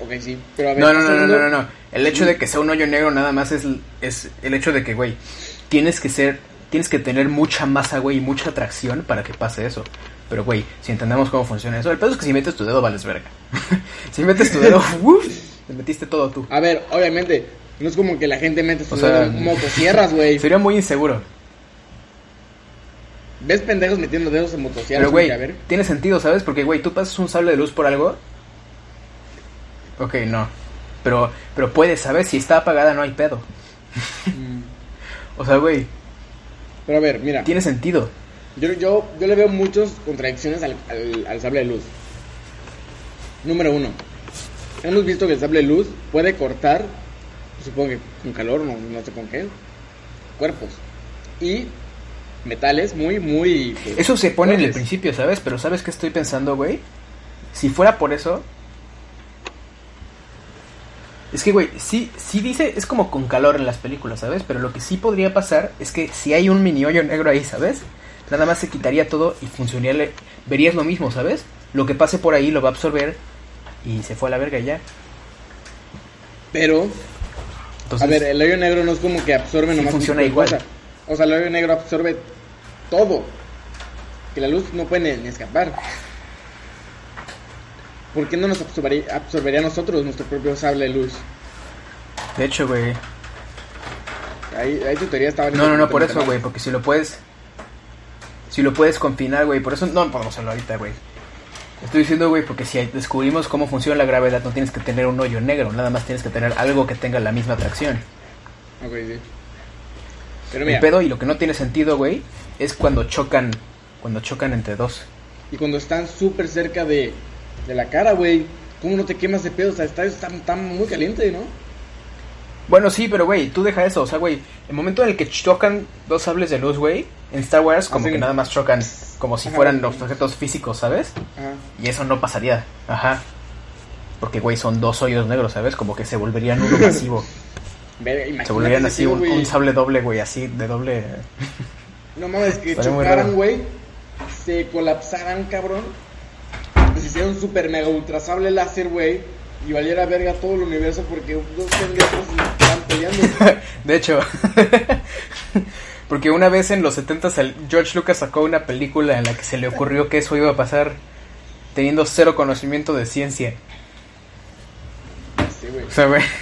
Ok, sí. Pero a ver, No, no, no, no, no, no. El hecho de que sea un hoyo negro nada más es, es el hecho de que, güey, tienes que ser, tienes que tener mucha masa, güey, y mucha atracción para que pase eso. Pero, güey, si entendemos cómo funciona eso, el pedo es que si metes tu dedo, vales verga. si metes tu dedo, uf, te metiste todo tú. A ver, obviamente, no es como que la gente mete su O sea, dedo en motosierras, güey. Sería muy inseguro. ¿Ves pendejos metiendo dedos en motosierras? Pero, güey, A ver. tiene sentido, ¿sabes? Porque, güey, tú pasas un sable de luz por algo. Ok, no. Pero, pero puedes, ¿sabes? Si está apagada no hay pedo. Mm. O sea, güey, Pero a ver, mira. tiene sentido. Yo, yo, yo le veo muchas contradicciones al, al, al sable de luz. Número uno. Hemos visto que el sable de luz puede cortar, supongo que con calor, no, no sé con qué, cuerpos. Y metales muy, muy... pues, Eso se pone en el principio, ¿sabes? Pero ¿sabes qué estoy pensando, güey? Si fuera por eso... Es que, güey, sí, sí dice, es como con calor en las películas, ¿sabes? Pero lo que sí podría pasar es que si hay un mini hoyo negro ahí, ¿sabes? Nada más se quitaría todo y funcionaría, verías lo mismo, ¿sabes? Lo que pase por ahí lo va a absorber y se fue a la verga ya. Pero, Entonces, a ver, el hoyo negro no es como que absorbe Sí nomás un funciona igual. cosa. O sea, el hoyo negro absorbe todo. Que la luz no puede ni escapar. ¿Por qué no nos absorbería, absorbería a nosotros nuestro propio sable de luz? de hecho, güey, Ahí, ahí tu teoría estaba... No, no, no, por eso, güey, porque si lo puedes. Si lo puedes confinar, güey, por eso no podemos hacerlo ahorita, güey. Estoy diciendo, güey, porque si descubrimos cómo funciona la gravedad, no tienes que tener un hoyo negro, nada más tienes que tener algo que tenga la misma atracción. Ok, sí. Pero mira, El pedo y lo que no tiene sentido, güey, es cuando chocan, cuando chocan entre dos. y cuando están súper cerca de, de la cara, güey, ¿cómo no te quemas de pedo? O sea, está, está, está muy caliente, ¿no? Bueno, sí, pero, güey, tú deja eso, o sea, güey, el momento en el que chocan dos sables de luz, güey, en Star Wars como Hacen- que nada más chocan como si Ajá. fueran los objetos físicos, ¿sabes? Ajá. Y eso no pasaría. Ajá. Porque, güey, son dos hoyos negros, ¿sabes? Como que se volverían uno masivo. Verga, se volverían así un, un sable doble, güey, así de doble. No mames, que chocaran, güey, se colapsaran, cabrón. Se hiciera un super mega ultra sable láser, güey. Y valiera verga todo el universo porque dos pendejos estaban peleando. De hecho, porque una vez en los 70 George Lucas sacó una película en la que se le ocurrió que eso iba a pasar teniendo cero conocimiento de ciencia. Sí, güey. O sea, güey.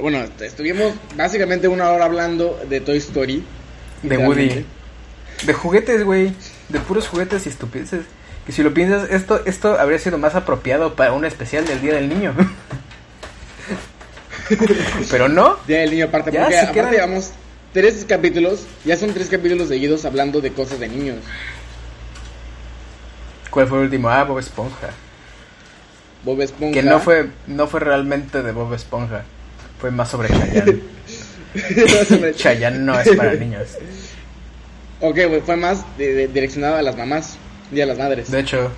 Bueno, estuvimos básicamente una hora hablando de Toy Story. De. Woody. De juguetes, güey. De puros juguetes y estupideces. Que si lo piensas, esto, esto habría sido más apropiado para un especial del Día del Niño. Pero no. Día del niño aparte, Ya, porque aparte quedan- llevamos tres capítulos, ya son tres capítulos seguidos hablando de cosas de niños. ¿Cuál fue el último? Ah, Bob Esponja. Bob Esponja. Que no fue, no fue realmente de Bob Esponja. Fue más sobre Chayanne. Chayanne no es para niños. ok, fue más de- de- direccionado a las mamás y a las madres. De hecho,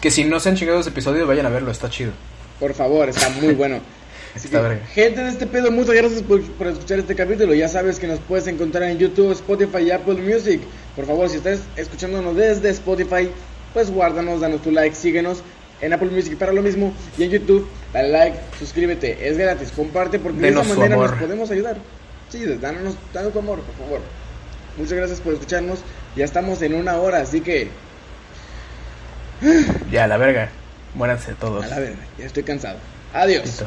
que si no se han chingado ese episodio, vayan a verlo, está chido. Por favor, está muy bueno. Así Está que, verga. gente de este pedo, muchas gracias por, por escuchar este capítulo. Ya sabes que nos puedes encontrar en YouTube, Spotify y Apple Music. Por favor, si estás escuchándonos desde Spotify, pues guárdanos, danos tu like, síguenos en Apple Music para lo mismo. Y en YouTube, dale like, suscríbete, es gratis, comparte porque Denos de esa manera nos podemos ayudar. Sí, danos, danos tu amor, por favor. Muchas gracias por escucharnos. Ya estamos en una hora, así que Ya, la verga. Muéranse todos. a la verga, ya estoy cansado. Adiós. Listo.